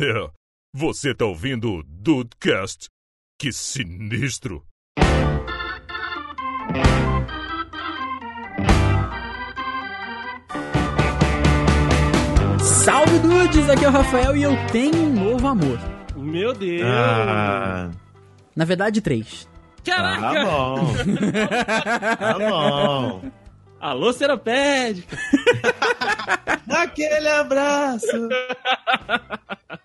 É, você tá ouvindo o Dudecast? Que sinistro! Salve dudes, aqui é o Rafael e eu tenho um novo amor. Meu Deus! Ah, Na verdade, três. Caraca! tá bom. tá bom. Alô, Seropédica! Aquele abraço.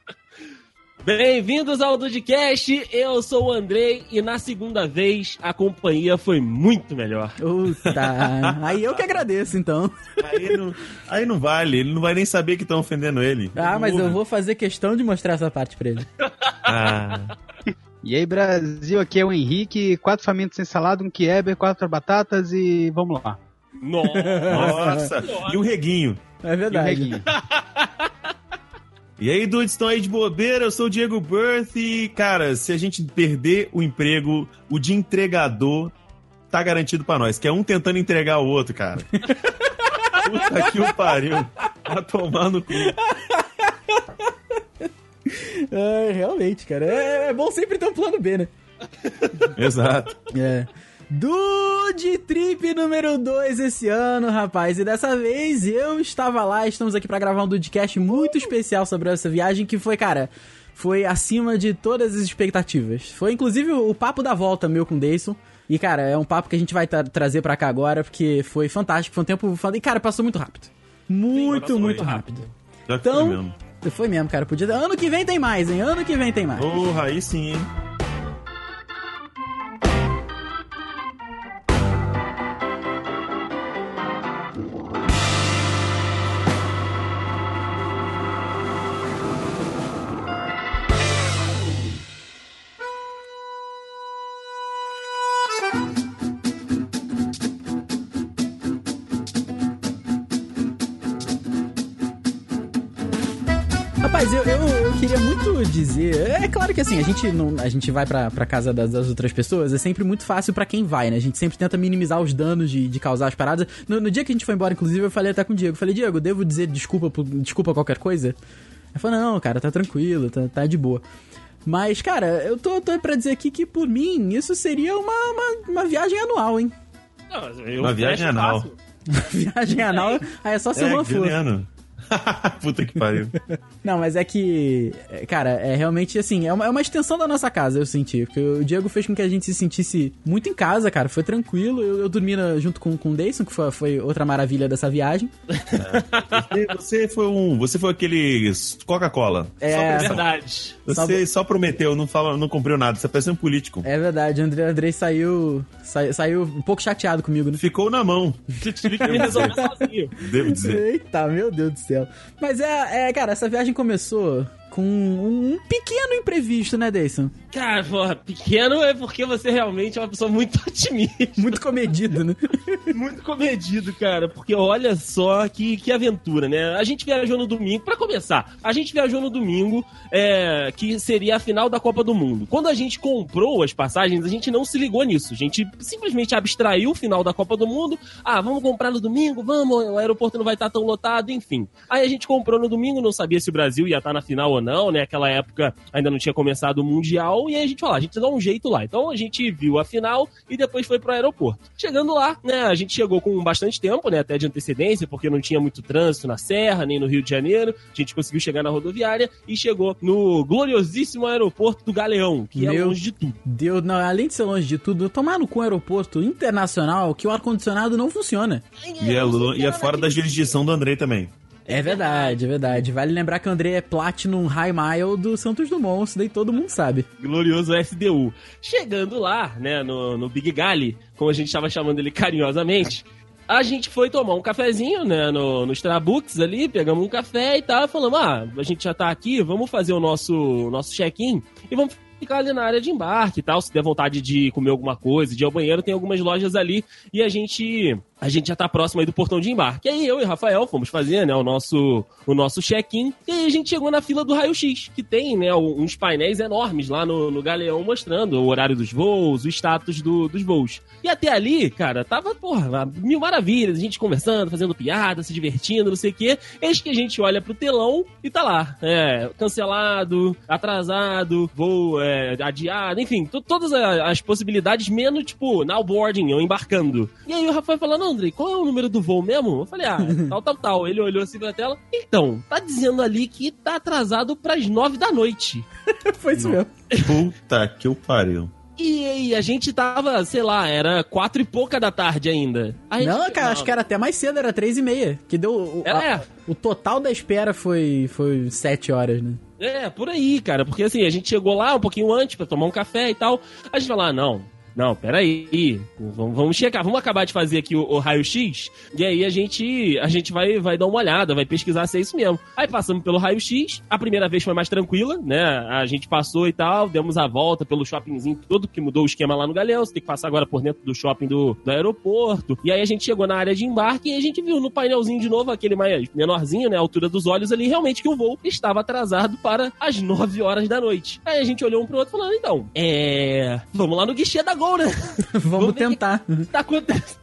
Bem-vindos ao Dudcast, eu sou o Andrei e na segunda vez a companhia foi muito melhor. Puta. Aí eu que agradeço, então. Aí não, aí não vale, ele não vai nem saber que estão ofendendo ele. Ah, mas eu vou fazer questão de mostrar essa parte pra ele. Ah, E aí, Brasil, aqui é o Henrique, quatro famintos sem salada, um Kieber, quatro batatas e vamos lá. Nossa! nossa, e um reguinho. É E o verdade. reguinho. E aí, dudes, estão aí de bobeira? Eu sou o Diego Birth e, cara, se a gente perder o emprego, o de entregador tá garantido pra nós, que é um tentando entregar o outro, cara. Puta que o pariu. Tá tomando cu. É, realmente, cara. É, é bom sempre ter um plano B, né? Exato. É. Dude Trip número 2 esse ano, rapaz. E dessa vez eu estava lá, estamos aqui pra gravar um Dudecast muito especial sobre essa viagem que foi, cara, foi acima de todas as expectativas. Foi inclusive o papo da volta meu com o Dayson. E, cara, é um papo que a gente vai tra- trazer pra cá agora, porque foi fantástico, foi um tempo... E, cara, passou muito rápido. Muito, passou muito aí. rápido. Já Então- foi mesmo. Foi mesmo, cara. Podia... Ano que vem tem mais, hein? Ano que vem tem mais. Porra, aí sim, hein? Dizer. É claro que assim, a gente não, a gente vai pra, pra casa das, das outras pessoas, é sempre muito fácil pra quem vai, né? A gente sempre tenta minimizar os danos de, de causar as paradas. No, no dia que a gente foi embora, inclusive, eu falei até com o Diego. Falei, Diego, devo dizer desculpa por, desculpa qualquer coisa? Ele falou, não, cara, tá tranquilo, tá, tá de boa. Mas, cara, eu tô, tô pra dizer aqui que, por mim, isso seria uma, uma, uma viagem anual, hein? Não, eu Uma viagem anal. viagem anal, aí é só se o É, Juan for. Puta que pariu. Não, mas é que, é, cara, é realmente assim, é uma, é uma extensão da nossa casa, eu senti. Porque o Diego fez com que a gente se sentisse muito em casa, cara. Foi tranquilo. Eu, eu dormi na- junto com, com o Dayson, que foi, foi outra maravilha dessa viagem. Você, você foi um. Você foi aquele Coca-Cola. É, É verdade. Você só prometeu, não, fala, não cumpriu nada. Você parece um político. é verdade. O André, Andrei saiu, sai- saiu um pouco chateado comigo, né? Ficou na mão, tive que me resolver sozinho. devo dizer. Eita, meu Deus do céu. Mas é, é, cara, essa viagem começou com um, pequeno imprevisto, né, Dayson? Cara, porra, pequeno é porque você realmente é uma pessoa muito otimista. Muito comedido, né? Muito comedido, cara, porque olha só que, que aventura, né? A gente viajou no domingo, pra começar, a gente viajou no domingo, é, que seria a final da Copa do Mundo. Quando a gente comprou as passagens, a gente não se ligou nisso. A gente simplesmente abstraiu o final da Copa do Mundo. Ah, vamos comprar no domingo, vamos, o aeroporto não vai estar tão lotado, enfim. Aí a gente comprou no domingo, não sabia se o Brasil ia estar na final ou não, né? Aquela época ainda não tinha começado o Mundial, e aí a gente falou, ah, a gente dá um jeito lá. Então a gente viu a final e depois foi pro aeroporto. Chegando lá, né, a gente chegou com bastante tempo, né, até de antecedência, porque não tinha muito trânsito na Serra, nem no Rio de Janeiro. A gente conseguiu chegar na rodoviária e chegou no gloriosíssimo aeroporto do Galeão, que é Meu longe de tudo. Deu, não, além de ser longe de tudo, tomar no cu um aeroporto internacional que o ar-condicionado não funciona. E é, e é fora da jurisdição do Andrei também. É verdade, é verdade. Vale lembrar que o André é Platinum High Mile do Santos Dumont, isso daí todo mundo sabe. glorioso SDU. Chegando lá, né, no, no Big Gali, como a gente estava chamando ele carinhosamente, a gente foi tomar um cafezinho, né, no, no Starbucks ali, pegamos um café e tal, falamos, ah, a gente já tá aqui, vamos fazer o nosso, nosso check-in e vamos ficar ali na área de embarque e tal. Se der vontade de comer alguma coisa, de ir ao banheiro, tem algumas lojas ali. E a gente a gente já tá próximo aí do portão de embarque. Aí eu e Rafael fomos fazer, né, o nosso, o nosso check-in. E aí a gente chegou na fila do raio-x, que tem, né, uns painéis enormes lá no, no galeão mostrando o horário dos voos, o status do, dos voos. E até ali, cara, tava, porra, mil maravilhas, a gente conversando, fazendo piada, se divertindo, não sei o quê. Eis que a gente olha pro telão e tá lá, é, cancelado, atrasado, voo é, adiado, enfim, todas as possibilidades, menos, tipo, now boarding, ou embarcando. E aí o Rafael falando, André, qual é o número do voo mesmo? Eu falei, ah, tal, tal, tal. Ele olhou assim pra tela. Então, tá dizendo ali que tá atrasado pras nove da noite. Foi isso mesmo. Puta que o pariu. E, e, a gente tava, sei lá, era quatro e pouca da tarde ainda. não, cara, não. acho que era até mais cedo, era três e meia. Que deu. O, é. a, o total da espera foi, foi sete horas, né? É, por aí, cara. Porque assim, a gente chegou lá um pouquinho antes para tomar um café e tal. A gente falou, ah, não, não, peraí, vamos, vamos checar, vamos acabar de fazer aqui o, o raio-x, e aí a gente, a gente vai, vai dar uma olhada, vai pesquisar se é isso mesmo. Aí passamos pelo raio-x, a primeira vez foi mais tranquila, né? A gente passou e tal, demos a volta pelo shoppingzinho todo, que mudou o esquema lá no Galeão, você tem que passar agora por dentro do shopping do, do aeroporto. E aí a gente chegou na área de embarque e a gente viu no painelzinho de novo, aquele mais menorzinho, né? A altura dos olhos ali, realmente que o voo estava atrasado para as 9 horas da noite. Aí a gente olhou um pro outro falando, então, é. Vamos lá no guichê da Gol, né? Vamos, Vamos tentar. Tá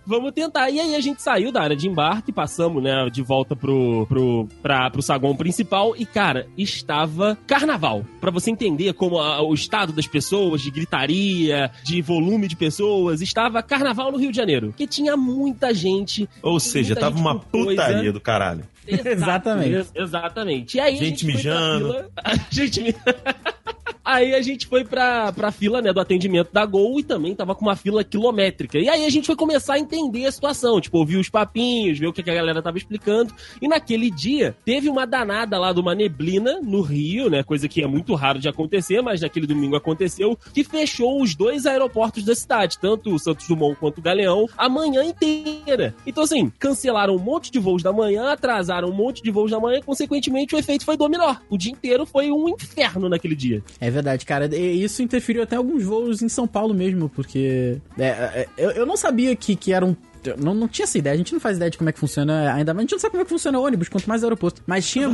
Vamos tentar. E aí a gente saiu da área de embarque, passamos, né, de volta pro, pro, pra, pro saguão principal e, cara, estava carnaval. Para você entender como a, o estado das pessoas, de gritaria, de volume de pessoas, estava carnaval no Rio de Janeiro. Que tinha muita gente. Ou seja, tava uma putaria coisa. do caralho. exatamente. Exatamente. E aí gente, gente mijando. Fila... gente Aí a gente foi pra, pra fila, né, do atendimento da Gol e também tava com uma fila quilométrica. E aí a gente foi começar a entender a situação, tipo, ouvir os papinhos, ver o que a galera tava explicando. E naquele dia, teve uma danada lá de uma neblina no Rio, né, coisa que é muito raro de acontecer, mas naquele domingo aconteceu, que fechou os dois aeroportos da cidade, tanto o Santos Dumont quanto o Galeão, a manhã inteira. Então, assim, cancelaram um monte de voos da manhã, atrasaram um monte de voos da manhã, consequentemente o efeito foi dominó. O dia inteiro foi um inferno naquele dia. É verdade, cara. E isso interferiu até alguns voos em São Paulo mesmo, porque. É, é, eu, eu não sabia que, que eram não, não tinha essa ideia, a gente não faz ideia de como é que funciona, ainda mais a gente não sabe como é que funciona o ônibus, quanto mais aeroporto. Mas tinha.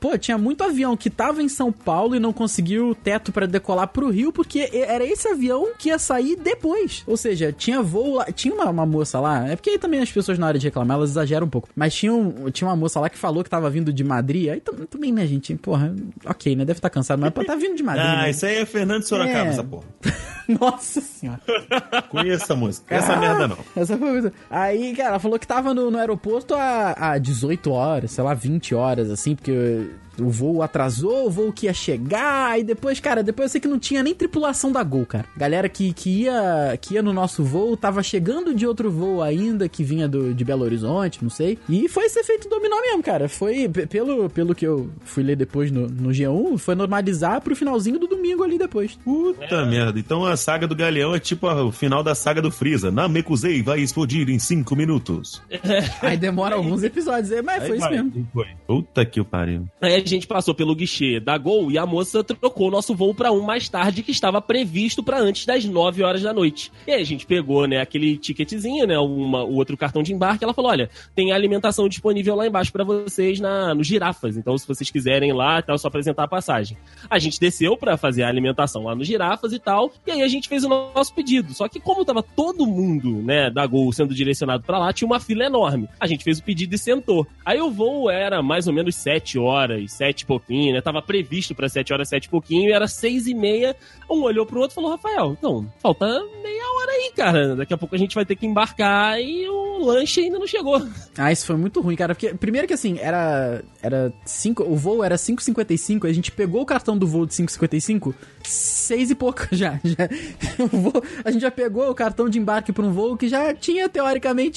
Pô, tinha muito avião que tava em São Paulo e não conseguiu teto para decolar pro Rio, porque era esse avião que ia sair depois. Ou seja, tinha voo lá. Tinha uma, uma moça lá, é porque aí também as pessoas na hora de reclamar, elas exageram um pouco. Mas tinha, um, tinha uma moça lá que falou que tava vindo de Madrid. Aí também, né, gente? Porra, ok, né? Deve estar tá cansado, mas tá vindo de Madrid. ah, né? isso aí é Fernando Sorocaba, é... essa porra. Nossa senhora. Conheço essa música. Essa ah, merda não. Essa foi Aí, cara, ela falou que tava no, no aeroporto há, há 18 horas, sei lá, 20 horas, assim, porque o voo atrasou, o voo que ia chegar, e depois, cara, depois eu sei que não tinha nem tripulação da Gol, cara. Galera que, que, ia, que ia no nosso voo tava chegando de outro voo ainda, que vinha do, de Belo Horizonte, não sei. E foi esse efeito dominó mesmo, cara. Foi, pelo, pelo que eu fui ler depois no, no G1, foi normalizar pro finalzinho do domingo ali depois. Puta é. merda. Então a saga do Galeão é tipo o final da saga do Freeza. Namekusei vai explodir em 5 minutos. Aí demora alguns episódios, é, mas Aí foi vai, isso mesmo. Foi. Puta que o pariu. Aí gente passou pelo guichê da Gol e a moça trocou o nosso voo para um mais tarde que estava previsto para antes das 9 horas da noite. E aí a gente pegou, né, aquele ticketzinho, né, uma, o outro cartão de embarque, ela falou: "Olha, tem alimentação disponível lá embaixo para vocês na no Girafas. Então, se vocês quiserem lá, tá só apresentar a passagem". A gente desceu para fazer a alimentação lá no Girafas e tal, e aí a gente fez o nosso pedido. Só que como tava todo mundo, né, da Gol sendo direcionado para lá, tinha uma fila enorme. A gente fez o pedido e sentou. Aí o voo era mais ou menos 7 horas, sete e pouquinho, né? Tava previsto para sete horas, sete e pouquinho, e era seis e meia. Um olhou pro outro e falou, Rafael, então, falta meia hora aí, cara. Daqui a pouco a gente vai ter que embarcar e o lanche ainda não chegou. Ah, isso foi muito ruim, cara. Porque, primeiro que assim, era. Era cinco, o voo era 5,55, a gente pegou o cartão do voo de 5,55, seis e pouco já. já voo, a gente já pegou o cartão de embarque para um voo que já tinha, teoricamente,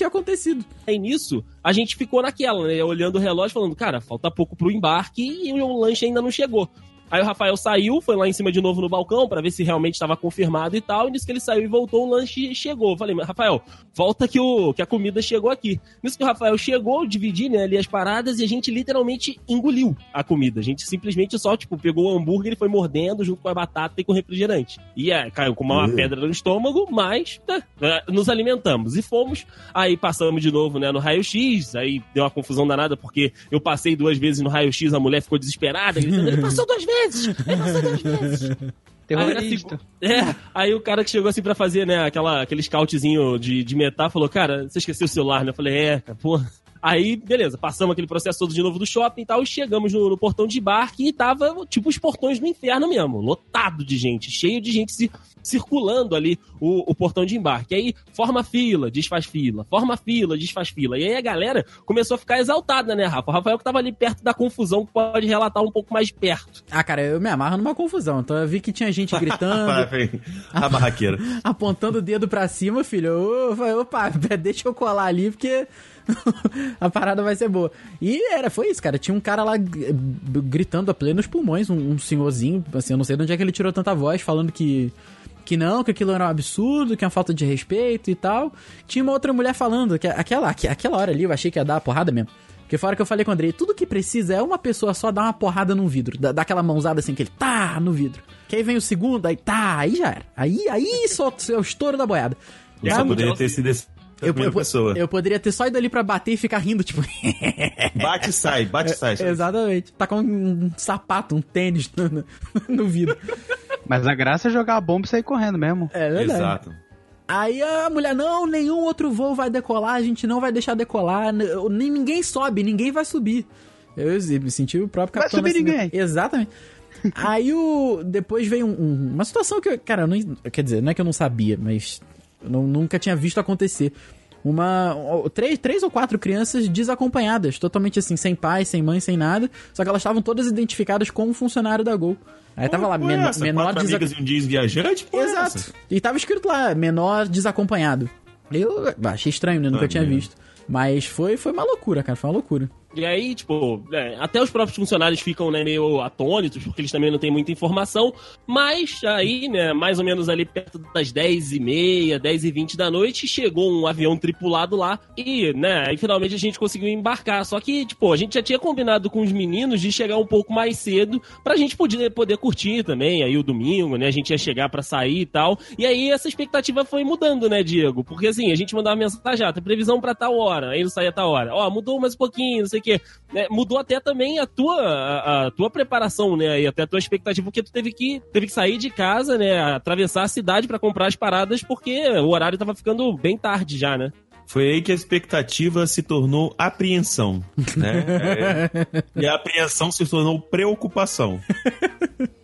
acontecido. Aí nisso, a gente ficou naquela, né? Olhando o relógio, falando, cara, falta pouco pro embarque e o lanche ainda não chegou. Aí o Rafael saiu, foi lá em cima de novo no balcão para ver se realmente estava confirmado e tal. E nisso que ele saiu e voltou, o lanche chegou. Eu falei, Rafael, volta que, o, que a comida chegou aqui. Nisso que o Rafael chegou, dividi né, ali as paradas e a gente literalmente engoliu a comida. A gente simplesmente só, tipo, pegou o hambúrguer e foi mordendo junto com a batata e com o refrigerante. E é, caiu com uma Uhum. pedra no estômago, mas né, é, nos alimentamos. E fomos, aí passamos de novo né, no raio-x, aí deu uma confusão danada, porque eu passei duas vezes no raio-x, a mulher ficou desesperada, gritando, ele passou duas vezes! Ele passou duas vezes! Terrorista. É, aí o cara que chegou assim pra fazer, né, aquela, aquele scoutzinho de, de metal, falou, cara, você esqueceu o celular, né? Eu falei, é, cara, porra. Aí, beleza, passamos aquele processo todo de novo do shopping e tal, e chegamos no, no portão de embarque e tava, tipo, os portões do inferno mesmo, lotado de gente, cheio de gente se, circulando ali o, o portão de embarque. Aí, forma fila, desfaz fila, forma fila, desfaz fila. E aí a galera começou a ficar exaltada, né, Rafa? O Rafael que tava ali perto da confusão, pode relatar um pouco mais perto. Ah, cara, eu me amarro numa confusão. Então eu vi que tinha gente gritando, a barraqueira. apontando o dedo pra cima, filho. Eu falei, opa, deixa eu colar ali, porque a parada vai ser boa. E era, foi isso, cara. Tinha um cara lá gritando a plenos pulmões, um, um senhorzinho, assim, eu não sei de onde é que ele tirou tanta voz, falando que. Que não, que aquilo era um absurdo, que é uma falta de respeito e tal. Tinha uma outra mulher falando, que aquela, aqu- aquela hora ali eu achei que ia dar a porrada mesmo. Porque fora que eu falei com o Andrei, tudo que precisa é uma pessoa só dar uma porrada num vidro. Dá, dá aquela mãozada assim que ele tá no vidro. Que aí vem o segundo, aí tá, aí já era. Aí, aí é o estouro da boiada. Tá, poderia ter sido essa eu, primeira eu- pessoa. eu poderia ter só ido ali pra bater e ficar rindo, tipo. Bate e sai, bate e sai. Exatamente. Tá com um sapato, um tênis no, no- no vidro. Mas a graça é jogar a bomba e sair correndo mesmo. É verdade. Exato. Aí a mulher, não, nenhum outro voo vai decolar, a gente não vai deixar decolar, nem ninguém sobe, ninguém vai subir. Eu me senti o próprio Vai capitão. subir Nascimento. ninguém. Exatamente. Aí o. Depois veio um- um- uma situação que, eu- cara, eu não, quer dizer, não é que eu não sabia, mas eu não- nunca tinha visto acontecer. Uma. Três, três ou quatro crianças desacompanhadas, totalmente assim, sem pai, sem mãe, sem nada. Só que elas estavam todas identificadas com um funcionário da Gol. Aí tava lá, men essa? menor Quatro desa- amigas e um viajante? Pô, Exato. essa? E tava escrito lá, menor desacompanhado. Eu achei estranho, né? Nunca Ah, tinha meu. visto. Mas foi, foi uma loucura, cara. Foi uma loucura. E aí, tipo, é, até os próprios funcionários ficam né, meio atônitos, porque eles também não têm muita informação. Mas aí, né, mais ou menos ali perto das 10h30, 10h20 da noite, chegou um avião tripulado lá e, né, aí finalmente a gente conseguiu embarcar. Só que, tipo, a gente já tinha combinado com os meninos de chegar um pouco mais cedo pra gente poder, poder curtir também. Aí o domingo, né, a gente ia chegar pra sair e tal. E aí essa expectativa foi mudando, né, Diego? Porque assim, a gente mandava mensagem, ah, tem previsão pra tal hora, aí não saía tal hora. Ó, mudou mais um pouquinho, não sei o quê. Né, mudou até também a tua, a, a tua preparação, né? E até a tua expectativa, porque tu teve que, teve que sair de casa, né? Atravessar a cidade pra comprar as paradas, porque o horário tava ficando bem tarde já, né? Foi aí que a expectativa se tornou apreensão, né? É, e a apreensão se tornou preocupação.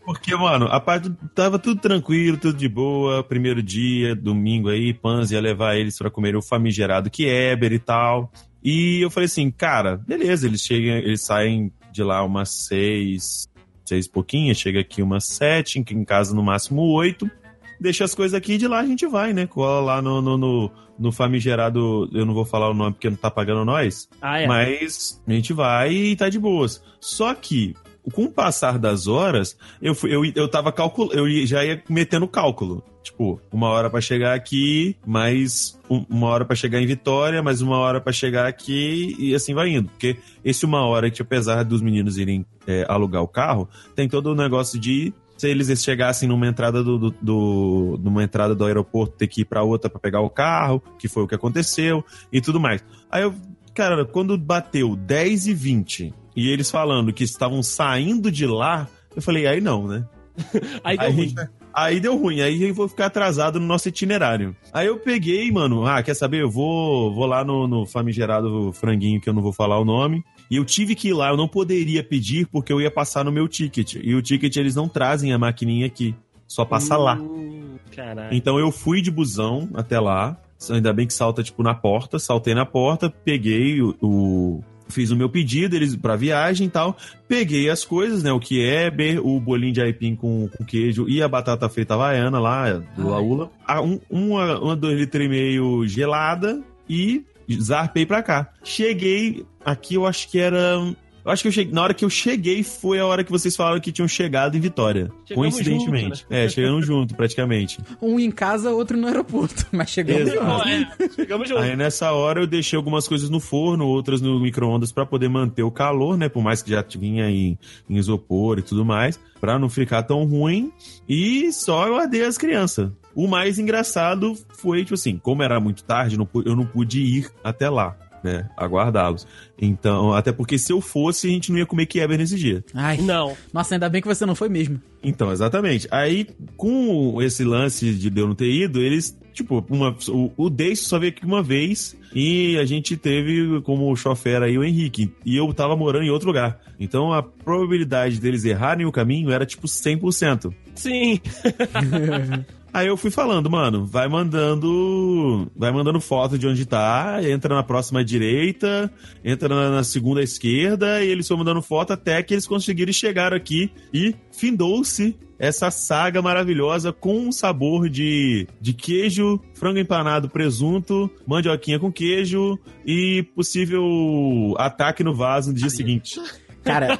Porque, mano, a parte tava tudo tranquilo, tudo de boa. Primeiro dia, domingo aí, Pans ia levar eles pra comer o famigerado Kieber e tal. E eu falei assim, cara, beleza, eles chegam, eles saem de lá umas seis, seis e pouquinho, chega aqui umas sete, em casa no máximo oito. Deixa as coisas aqui e de lá a gente vai, né? Cola lá no, no, no, no famigerado, eu não vou falar o nome porque não tá pagando nós, Ah, é. mas a gente vai e tá de boas. Só que, com o passar das horas, eu, fui, eu, eu tava calculando, eu já ia metendo cálculo. Tipo, uma hora pra chegar aqui, mais um- uma hora pra chegar em Vitória, mais uma hora pra chegar aqui, e assim vai indo. Porque esse uma hora que, apesar dos meninos irem é, alugar o carro, tem todo o negócio de se eles chegassem numa entrada do, do, do- numa entrada do aeroporto, ter que ir pra outra pra pegar o carro, que foi o que aconteceu, e tudo mais. Aí eu, cara, quando bateu 10 e 20 e eles falando que estavam saindo de lá, eu falei, aí não, né? Aí deu aí, ruim. Aí deu ruim, aí eu vou ficar atrasado no nosso itinerário. Aí eu peguei, mano, ah, quer saber? Eu vou, vou lá no, no famigerado franguinho, que eu não vou falar o nome. E eu tive que ir lá, eu não poderia pedir porque eu ia passar no meu ticket. E o ticket eles não trazem a maquininha aqui, só passa lá. Hum, Caralho. Então eu fui de busão até lá. Ainda bem que salta, tipo, na porta. Saltei na porta, peguei o. o- fiz o meu pedido eles pra viagem e tal. Peguei as coisas, né? O Kieber, o bolinho de aipim com, com queijo e a batata frita havaiana lá, do. Laula. A- Um, uma, uma dois litros e meio gelada e zarpei pra cá. Cheguei aqui, eu acho que era. Eu acho que eu cheguei, na hora que eu cheguei foi a hora que vocês falaram que tinham chegado em Vitória. Chegamos coincidentemente. junto, né? É, chegando junto, praticamente. Um em casa, outro no aeroporto. Mas chegamos. Não, é. Chegamos juntos. Aí nessa hora eu deixei algumas coisas no forno, outras no micro-ondas pra poder manter o calor, né? Por mais que já vinha em, em isopor e tudo mais, pra não ficar tão ruim. E só eu guardei as crianças. O mais engraçado foi, tipo assim, como era muito tarde, eu não pude ir até lá, né? Aguardá-los. Então, até porque se eu fosse, a gente não ia comer Kieber nesse dia. Ai, Não. nossa, ainda bem que você não foi mesmo. Então, exatamente. Aí, com esse lance de eu não ter ido, eles, tipo, uma, o, o só veio aqui uma vez e a gente teve como chofer aí o Henrique. E eu tava morando em outro lugar. Então, a probabilidade deles errarem o caminho era, tipo, 100%. Sim. Aí eu fui falando, mano, vai mandando. Vai mandando foto de onde tá, entra na próxima direita, entra na, na segunda esquerda, e eles foram mandando foto até que eles conseguiram chegar aqui e findou-se essa saga maravilhosa com um sabor de, de queijo, frango empanado, presunto, mandioquinha com queijo e possível ataque no vaso no dia seguinte. Cara,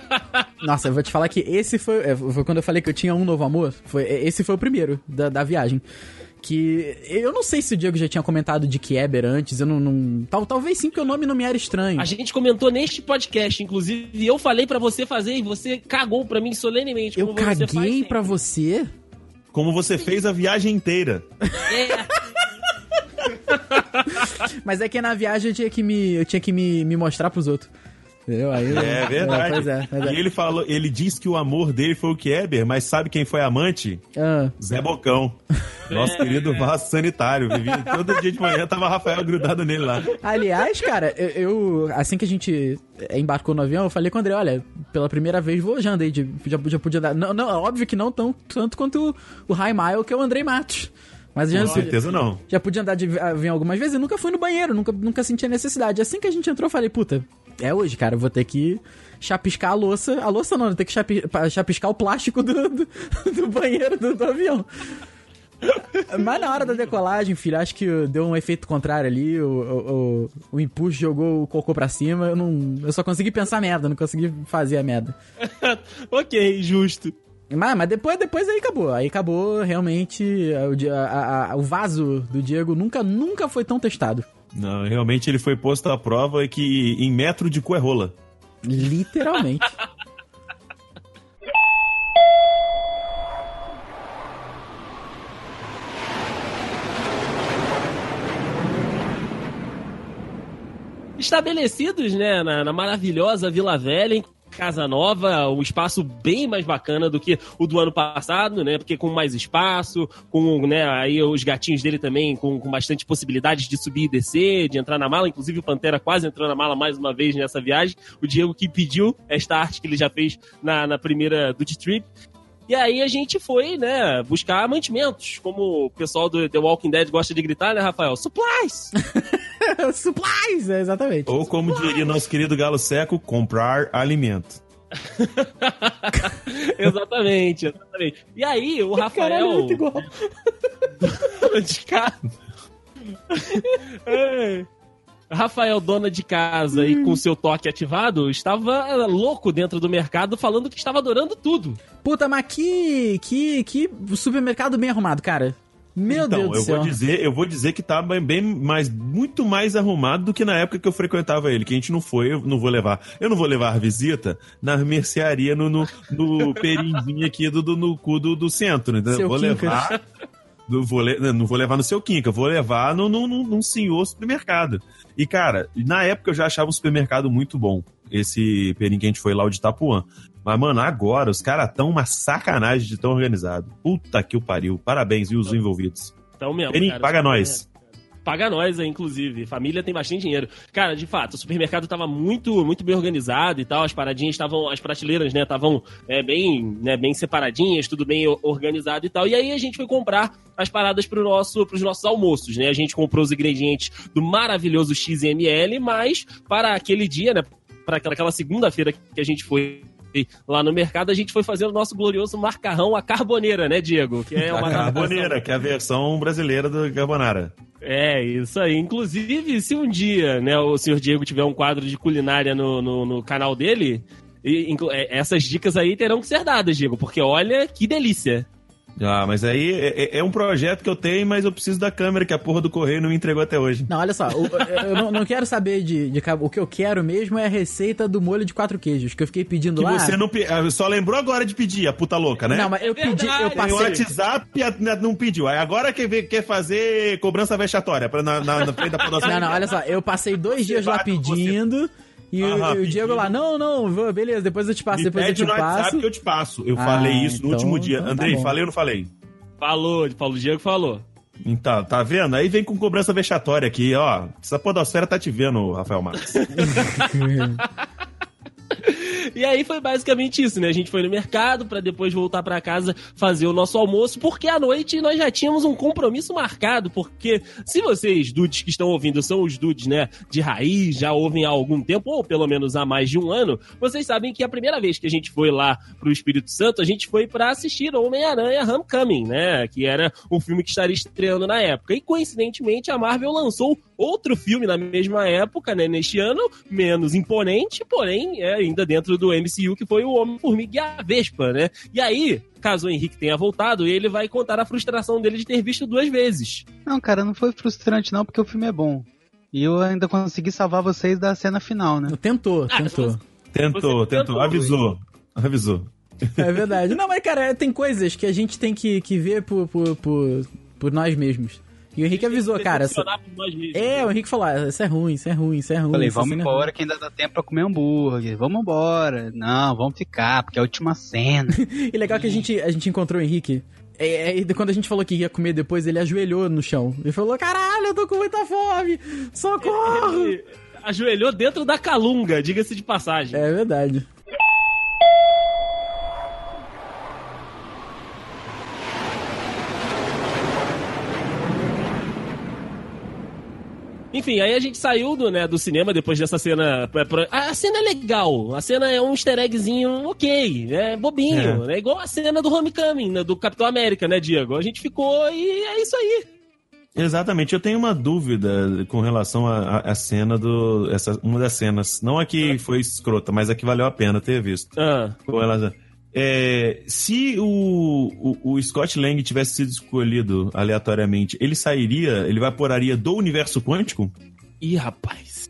nossa, eu vou te falar que esse foi, é, foi quando eu falei que eu tinha um novo amor. Foi, esse foi o primeiro da, da viagem. Que eu não sei se o Diego já tinha comentado de Kieber antes, eu não. não- tal, talvez sim, porque o nome não me era estranho. A gente comentou neste podcast, inclusive, e eu falei pra você fazer e você cagou pra mim solenemente. Eu caguei pra você? Como você fez a viagem inteira. É, Mas é que na viagem eu tinha que me, eu tinha que me, me mostrar pros outros. Entendeu? Aí, É verdade. pois é, pois é. E ele falou, ele diz que o amor dele foi o Kieber, mas sabe quem foi amante? Ah, Zé Bocão. Nosso querido vaso sanitário. Vivia, todo dia de manhã tava Rafael grudado nele lá. aliás, cara, eu, eu- Assim que a gente embarcou no avião, eu falei com o André: olha, pela primeira vez vou já andei de. Já, já podia dar. Não, não, óbvio que não tão, tanto quanto o, High Mile, que é o Andrei Matos. Mas já, Com certeza não. já podia andar de avião algumas vezes e nunca fui no banheiro, nunca, nunca senti a necessidade. Assim que a gente entrou, eu falei, puta, é hoje, cara, eu vou ter que chapiscar a louça. A louça não, eu vou ter que chapi- chapiscar o plástico do, do, do banheiro do, do avião. Mas na hora da decolagem, filho, acho que deu um efeito contrário ali. O, o, o, o impulso jogou o cocô pra cima. Eu, não, eu só consegui pensar merda, não consegui fazer a merda. ok, justo. Mas, mas depois, depois aí acabou. Aí acabou realmente. O, di- a- a- a- o vaso do Diego nunca, nunca foi tão testado. Não, realmente ele foi posto à prova que em metro de cu é rola. Literalmente. Estabelecidos, né, na, na maravilhosa Vila Velha, Casa Nova, um espaço bem mais bacana do que o do ano passado, né? Porque com mais espaço, com, né, aí os gatinhos dele também com, com bastante possibilidades de subir e descer, de entrar na mala. Inclusive o Pantera quase entrou na mala mais uma vez nessa viagem. O Diego que pediu esta arte que ele já fez na, na primeira do Trip. E aí a gente foi, né, buscar mantimentos, como o pessoal do The Walking Dead gosta de gritar, né, Rafael? Supplies! Supplies, é, exatamente. Ou como diria nosso querido Galo Seco, comprar alimento. exatamente, exatamente. E aí, o Rafael. Caralho, muito igual. De casa. É. Rafael, dona de casa e com seu toque ativado, estava louco dentro do mercado falando que estava adorando tudo. Puta, mas que, que, que supermercado bem arrumado, cara. Meu então, Deus do eu céu. vou dizer, eu vou dizer que tá bem, bem mais, muito mais arrumado do que na época que eu frequentava ele, que a gente não foi, eu não vou levar. Eu não vou levar a visita na mercearia no, no, no perinzinho aqui do, do, no cu do, do centro, entendeu? Seu vou Quincas. levar. Não vou, le- não vou levar no seu Quinca, vou levar no, no, no, num senhor supermercado. E, cara, na época eu já achava um supermercado muito bom. Esse perim que a gente foi lá, o de Itapuã. Mas, mano, agora os caras tão uma sacanagem de tão organizado. Puta que o pariu. Parabéns, viu, os envolvidos. Então mesmo. Perim, cara, paga nós. Paga nós, aí, inclusive. Família tem bastante dinheiro. Cara, de fato, o supermercado tava muito, muito bem organizado e tal. As paradinhas estavam, as prateleiras, né, estavam é, bem, né, bem separadinhas, tudo bem organizado e tal. E aí a gente foi comprar as paradas pro nosso, pros nossos almoços, né? A gente comprou os ingredientes do maravilhoso XML, mas para aquele dia, né, para aquela segunda-feira que a gente foi lá no mercado, a gente foi fazer o nosso glorioso macarrão à carboneira, né, Diego? Que é A uma Carboneira, que é a versão brasileira do Carbonara. É, isso aí. Inclusive, se um dia, né, o senhor Diego tiver um quadro de culinária no, no, no canal dele, e, é, essas dicas aí terão que ser dadas, Diego, porque olha que delícia. Ah, mas aí é, é- é um projeto que eu tenho, mas eu preciso da câmera que a porra do correio não me entregou até hoje. Não, olha só, o- eu não, não quero saber de, de cabo- O que eu quero mesmo é a receita do molho de quatro queijos, que eu fiquei pedindo Que lá. você não ah, só lembrou agora de pedir, a puta louca, né? Não, mas eu É pedi, eu. Tem o passei. WhatsApp né, não pediu. Aí agora quer, quer fazer cobrança vexatória pra, na, na, na frente da produção. Não, não, olha só, eu passei dois Você dias lá vai, você- pedindo. E, o- Aham, o Diego lá, não, não, beleza, depois eu te passo, Me depois eu pede te no WhatsApp passo. que eu te passo. Eu Ah, falei isso no então- último dia. então tá Andrei, bom. falei ou não falei? Falou, Paulo Diego falou. Então, tá vendo? Aí vem com cobrança vexatória aqui, ó. Essa podosfera tá te vendo, Rafael Marques. E aí foi basicamente isso, né? A gente foi no mercado pra depois voltar pra casa fazer o nosso almoço, porque à noite nós já tínhamos um compromisso marcado, porque se vocês, dudes que estão ouvindo, são os dudes, né, de raiz, já ouvem há algum tempo, ou pelo menos há mais de um ano, vocês sabem que a primeira vez que a gente foi lá pro Espírito Santo, a gente foi pra assistir Homem-Aranha Homecoming, né? Que era o filme que estaria estreando na época. E coincidentemente a Marvel lançou outro filme na mesma época, né, neste ano, menos imponente, porém é ainda dentro do MCU, que foi o Homem-Formiga e a Vespa, né? E aí, caso o Henrique tenha voltado, ele vai contar a frustração dele de ter visto duas vezes. Não, cara, não foi frustrante não, porque o filme é bom. E eu ainda consegui salvar vocês da cena final, né? Tentou, Ah, tentou. você- Tentou, Você tentou. tentou, Avisou. Avisou. É verdade. Não, mas cara, tem coisas que a gente tem que, que ver por, por, por, por nós mesmos. E o Henrique avisou, cara. essa- nós mesmos, É, né? o Henrique falou, ah, isso é ruim, isso é ruim, isso é ruim. Falei, essa vamos é embora que ainda dá tempo pra comer hambúrguer. Vamos embora. Não, vamos ficar, porque é a última cena. E legal que a gente, a gente encontrou o Henrique. É, é, e quando a gente falou que ia comer depois, ele ajoelhou no chão. Ele falou, caralho, eu tô com muita fome! Socorro! Ele ajoelhou dentro da calunga, diga-se de passagem. É verdade. Enfim, aí a gente saiu do, né, do cinema depois dessa cena. é, A cena é legal. A cena é um easter eggzinho ok, é bobinho. É, igual a cena do Homecoming, né, do Capitão América, né, Diego? A gente ficou e é isso aí. Exatamente, eu tenho uma dúvida com relação à cena do. Essa, uma das cenas. Não a que foi escrota, mas a que valeu a pena ter visto. Ah, Com relação- É, se o, o, o Scott Lang tivesse sido escolhido aleatoriamente, ele sairia, ele evaporaria do universo quântico? ih, rapaz.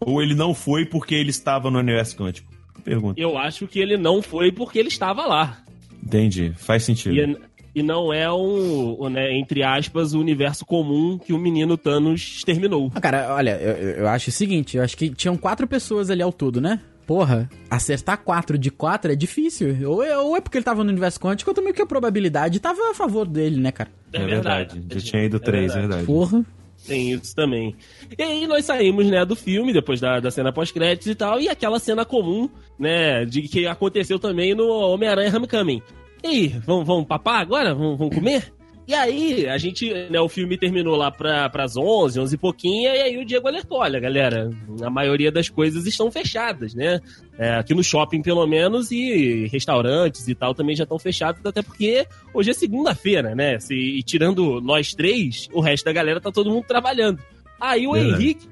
Ou ele não foi porque ele estava no universo quântico? Pergunta. Eu acho que ele não foi porque ele estava lá. Entendi, faz sentido. E, e não é um, né, entre aspas, o universo comum que o menino Thanos exterminou. Ah, cara, olha, eu, eu- eu acho o seguinte, eu acho que tinham quatro pessoas ali ao todo, né? Porra, acertar quatro de quatro é difícil. Ou é, ou é porque ele tava no universo quântico, ou também que a probabilidade tava a favor dele, né, cara? É verdade. Já tinha ido É três, é verdade. verdade. Porra. Tem isso também. E aí nós saímos, né, do filme, depois da, da cena pós-créditos e tal, e aquela cena comum, né, de que aconteceu também no Homem-Aranha Homecoming. E aí, vamos, vamos papar agora? Vamos, vamos comer? E aí, a gente, né, o filme terminou lá pra, pras 11, 11 e pouquinho, e aí o Diego alertou, olha, galera, a maioria das coisas estão fechadas, né? É, aqui no shopping, pelo menos, e restaurantes e tal também já estão fechados, até porque hoje é segunda-feira, né? Se, e tirando nós três, o resto da galera tá todo mundo trabalhando. Aí o Verdade. Henrique,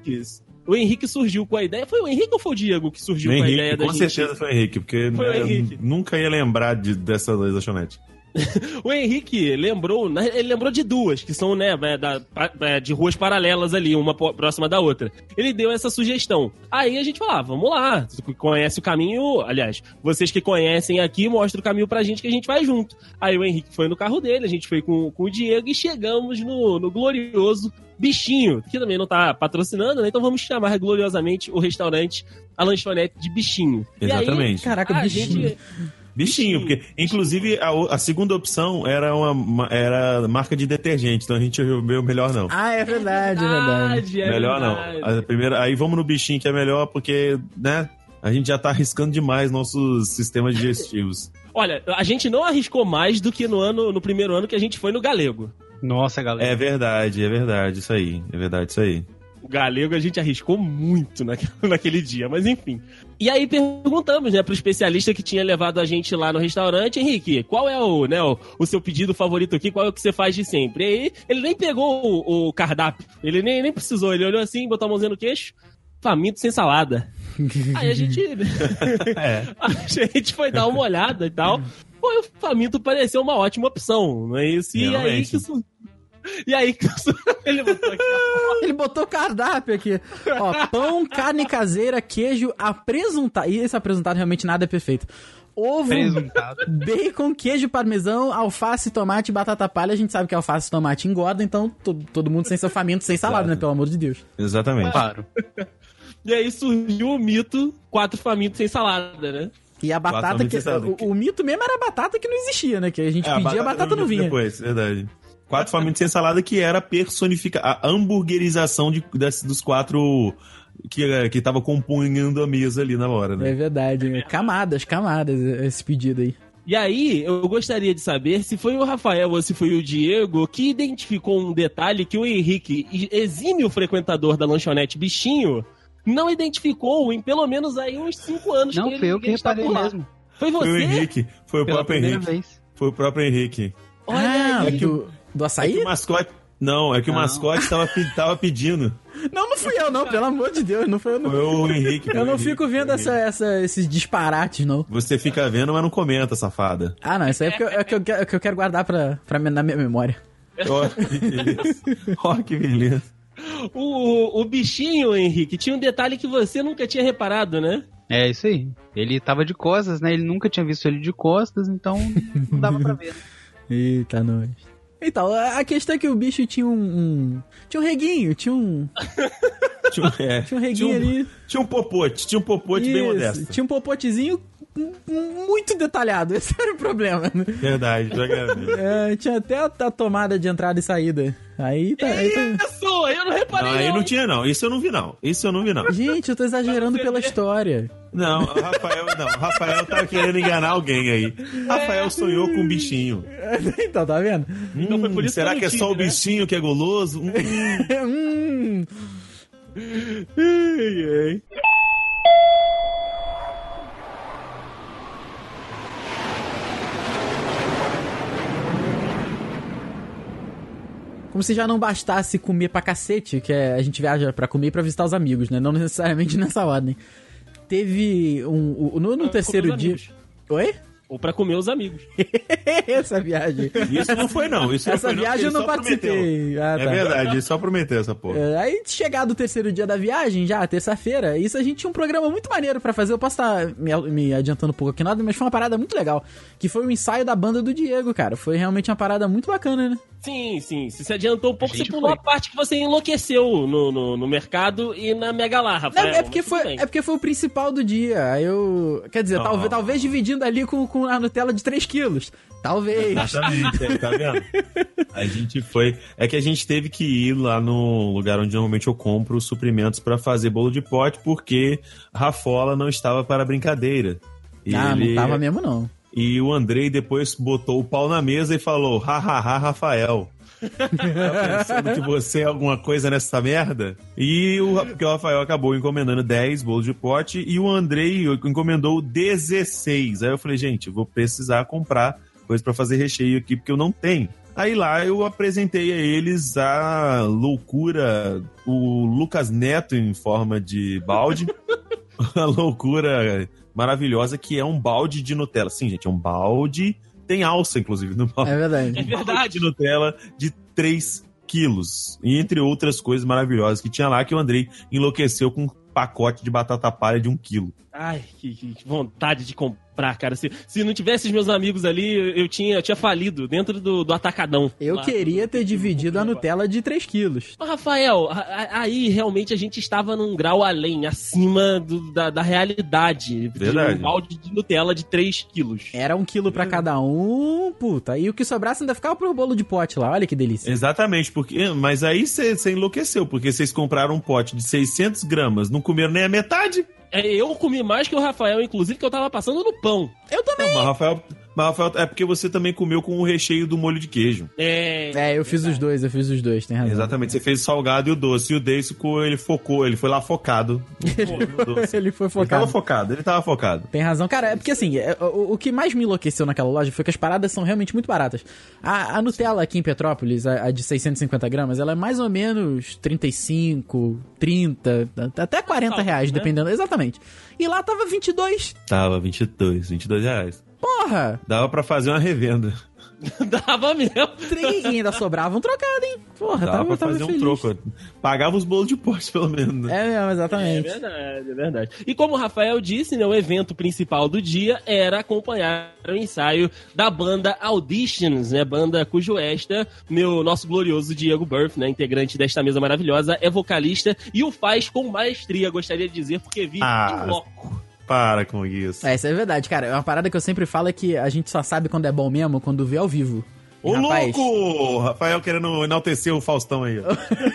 o Henrique surgiu com a ideia. Foi o Henrique ou foi o Diego que surgiu O com a Henrique, ideia da com gente? certeza foi o Henrique, porque Foi o Henrique. nunca ia lembrar de, dessa lanchonete. O Henrique lembrou, né, ele lembrou de duas, que são, né, é, da- é, de ruas paralelas ali, uma próxima da outra. Ele deu essa sugestão. Aí a gente falou, ah, vamos lá, você que conhece o caminho, aliás, vocês que conhecem aqui, mostra o caminho pra gente que a gente vai junto. Aí o Henrique foi no carro dele, a gente foi com, com o Diego e chegamos no, no glorioso Bichinho, que também não tá patrocinando, né? Então vamos chamar gloriosamente o restaurante, a lanchonete de Bichinho. E aí, Exatamente. Caraca, a bichinho. gente... Bichinho, porque inclusive a, a segunda opção era uma ma- era marca de detergente, então a gente resolveu melhor não. Ah, é verdade, é verdade. é melhor verdade. não. A primeira, aí vamos no bichinho que é melhor porque, né? A gente já tá arriscando demais nossos sistemas digestivos. Olha, a gente não arriscou mais do que no ano, no primeiro ano que a gente foi no Galego. Nossa, galera. É verdade, é verdade, isso aí. É verdade, isso aí. O galego a gente arriscou muito naquele, dia, mas enfim. E aí perguntamos, né, pro especialista que tinha levado a gente lá no restaurante, Henrique, qual é o, né, o, o seu pedido favorito aqui, qual é o que você faz de sempre? E aí ele nem pegou o, o cardápio, ele nem, nem precisou, ele olhou assim, botou a mãozinha no queixo, faminto sem salada. Aí a gente. É. A gente foi dar uma olhada e tal. Pô, o faminto pareceu uma ótima opção, não é isso? E aí que. E aí que. Ele botou aqui. Ele botou cardápio aqui. Ó, pão, carne caseira, queijo, apresuntado. E esse apresentado realmente nada é perfeito. Ovo, Presuntado. bacon, queijo parmesão, alface, tomate batata palha. A gente sabe que alface e tomate engorda, então to- todo mundo sem seu faminto, sem salada, Exato. né? Pelo amor de Deus. Exatamente. Claro. E aí surgiu o mito: quatro famintos sem salada, né? E a batata que. O, o mito mesmo era a batata que não existia, né? Que a gente É, pedia, a batata não vinha. Depois, verdade. Quatro famintos sem salada que era personificar a hamburguerização de, das- dos quatro que, eh, que tava compondo a mesa ali na hora, É né? verdade. né? Camadas, camadas, esse pedido aí. E aí, eu gostaria de saber se foi o Rafael ou se foi o Diego que identificou um detalhe que o Henrique, exímio frequentador da lanchonete Bichinho, não identificou em pelo menos aí uns cinco anos Não, que ele, foi eu que reparei mesmo. Foi você? Foi o Henrique, foi o Pela próprio Henrique. vez. Foi o próprio Henrique. Olha ah, aí. do, do É açaí? que o mascote. Não, é que o Não. mascote tava, tava pedindo. Não, não fui eu, não, pelo amor de Deus. Não foi eu, não. Foi o Henrique. Eu o não Henrique, fico o vendo essa, essa- esses disparates, não. Você fica vendo, mas não comenta, safada. Ah, não, isso aí é porque eu, é que eu, quero- é que eu quero guardar pra, pra, minha- na minha memória. Ó, que beleza. Ó, que beleza. O, o bichinho, Henrique, tinha um detalhe que você nunca tinha reparado, né? É isso aí. Ele tava de costas, né? Ele nunca tinha visto ele de costas, então não dava pra ver. Eita, nós. Então, a questão é que o bicho tinha um. um- tinha um reguinho, tinha um. Tinha, um- é, Tinha um reguinho tinha um- ali. Tinha um popote, tinha um popote bem Isso, modesto. Tinha um popotezinho muito detalhado. Esse era o problema. né? Verdade. É, tinha até a, a tomada de entrada e saída. Aí tá. Aí tá... Pessoa, eu não reparei. Não, aí não hein? tinha, não. Isso eu não vi, não. Isso eu não vi, não. Gente, eu tô exagerando pela história. Não, o Rafael, não. O Rafael tá querendo enganar alguém aí. Rafael sonhou com um bichinho. então, tá vendo? Então foi por isso será que é não só o né? bichinho que é goloso? Hum, hum. Como se já não bastasse comer pra cacete, que é, a gente viaja pra comer e pra visitar os amigos, né? Não necessariamente nessa ordem. Teve um. o- no, no terceiro dia. amigos. Oi? Ou pra comer os amigos. essa viagem. Isso não foi, não. Isso Essa não foi, viagem eu não só prometeu. participei. Ah, É tá. verdade, ele só prometeu essa porra. É, Aí, chegado o terceiro dia da viagem, já, terça-feira, isso a gente tinha um programa muito maneiro pra fazer. Eu posso estar me, me adiantando um pouco aqui nada, mas foi uma parada muito legal. Que foi o ensaio da banda do Diego, cara. Foi realmente uma parada muito bacana, né? Sim, sim. Se se adiantou um pouco, você pulou foi. a parte que você enlouqueceu no, no, no mercado e na Mega Lá, Não, é, porque foi, é porque foi o principal do dia. Aí eu. Quer dizer, Ah. talvez, talvez dividindo ali com, com a Nutella de 3 quilos. Talvez. Exatamente, é, tá vendo? A gente foi. É que a gente teve que ir lá no lugar onde normalmente eu compro os suprimentos pra fazer bolo de pote, porque Rafola não estava para brincadeira. Ah, ele- não tava mesmo, não. E o Andrei depois botou o pau na mesa e falou: hahaha, Rafael. tá pensando que você é alguma coisa nessa merda? E o, porque o Rafael acabou encomendando 10 bolos de pote e o Andrei encomendou 16. Aí eu falei, gente, vou precisar comprar coisa pra fazer recheio aqui, porque eu não tenho. Aí lá eu apresentei a eles a loucura, o Lucas Neto em forma de balde. a loucura maravilhosa que é um balde de Nutella. Sim, gente, é um balde. Tem alça, inclusive, no balde. É É verdade. verdade. de Nutella de 3 quilos. E entre outras coisas maravilhosas que tinha lá, que o Andrei enlouqueceu com um pacote de batata palha de um quilo. Ai, que, que- que vontade de comprar, cara. Se, se não tivesse os meus amigos ali, eu, tinha, eu tinha falido dentro do, do atacadão. Eu Lá. queria ter dividido a Nutella de 3 quilos. Mas, Rafael, a- a- aí realmente a gente estava num grau além, acima do- da, da realidade. De Verdade. um balde de Nutella de 3 quilos. Era um quilo pra cada um, puta. E o que sobrasse ainda ficava pro bolo de pote lá. Olha que delícia. Exatamente, porque mas aí você enlouqueceu, porque vocês compraram um pote de 600 gramas, não comeram nem a metade. É, eu comi mais que o Rafael, inclusive, que eu tava passando no pão. Eu também. Não, mas Rafael, mas Rafael, é porque você também comeu com o recheio do molho de queijo. É, É, eu fiz os dois, eu fiz os dois, tem razão. Exatamente, você fez o salgado e o doce. E o Deisuko, ele focou, ele foi lá focado. no doce. Ele foi Ele tava focado. focado, ele tava focado. Tem razão. Cara, é porque assim, é, o, o que mais me enlouqueceu naquela loja foi que as paradas são realmente muito baratas. A, a Nutella aqui em Petrópolis, a, a de 650 gramas, ela é mais ou menos 35, 30, até 40 Salve, reais, né? dependendo. Exatamente. E lá tava 22. Tava 22, 22 reais. Porra! Dava pra fazer uma revenda. dava mesmo. E ainda sobrava um trocado, hein? Porra, Dava tava, pra tava fazer um feliz. troco. Pagava os bolos de poste, pelo menos. né? É mesmo, É exatamente. verdade, é verdade. E como o Rafael disse, né, o evento principal do dia era acompanhar o ensaio da banda Auditions, né, banda cujo esta, meu nosso glorioso Diego Burff, né, integrante desta mesa maravilhosa, é vocalista e o faz com maestria, gostaria de dizer, porque vi Ah, em loco. Para com isso. É, isso é verdade, cara. É uma parada que eu sempre falo é que a gente só sabe quando é bom mesmo quando vê ao vivo. Ô, Rapaz, louco! Rafael querendo enaltecer o Faustão aí.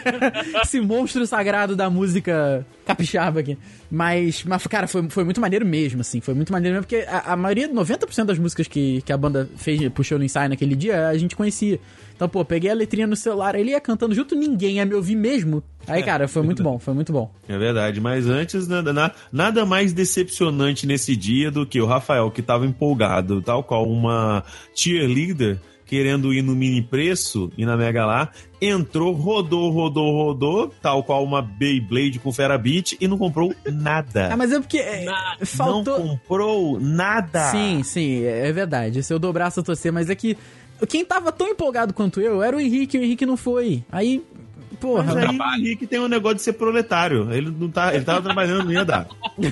esse monstro sagrado da música capixaba aqui. Mas, mas cara, foi, foi muito maneiro mesmo, assim. Foi muito maneiro mesmo, porque a, a maioria, 90% das músicas que, que a banda fez, puxou no ensaio naquele dia, a gente conhecia. Então, pô, peguei a letrinha no celular, ele ia cantando junto, ninguém ia me ouvir mesmo. Aí, cara, foi muito bom, foi muito bom. É verdade, mas antes, nada, na- nada mais decepcionante nesse dia do que o Rafael, que tava empolgado, tal qual uma cheerleader, querendo ir no mini preço e na Mega lá, entrou, rodou, rodou, rodou, tal qual uma Beyblade com Ferabit e não comprou nada. Ah, mas é porque é, Nada. faltou... Não comprou nada. Sim, sim, é é verdade. Se eu dobrasse eu torcer, mas é que quem tava tão empolgado quanto eu era o Henrique, o Henrique não foi. Aí, porra. Mas aí o Henrique tem um negócio de ser proletário. Ele não tá, ele tava trabalhando, não ia dar.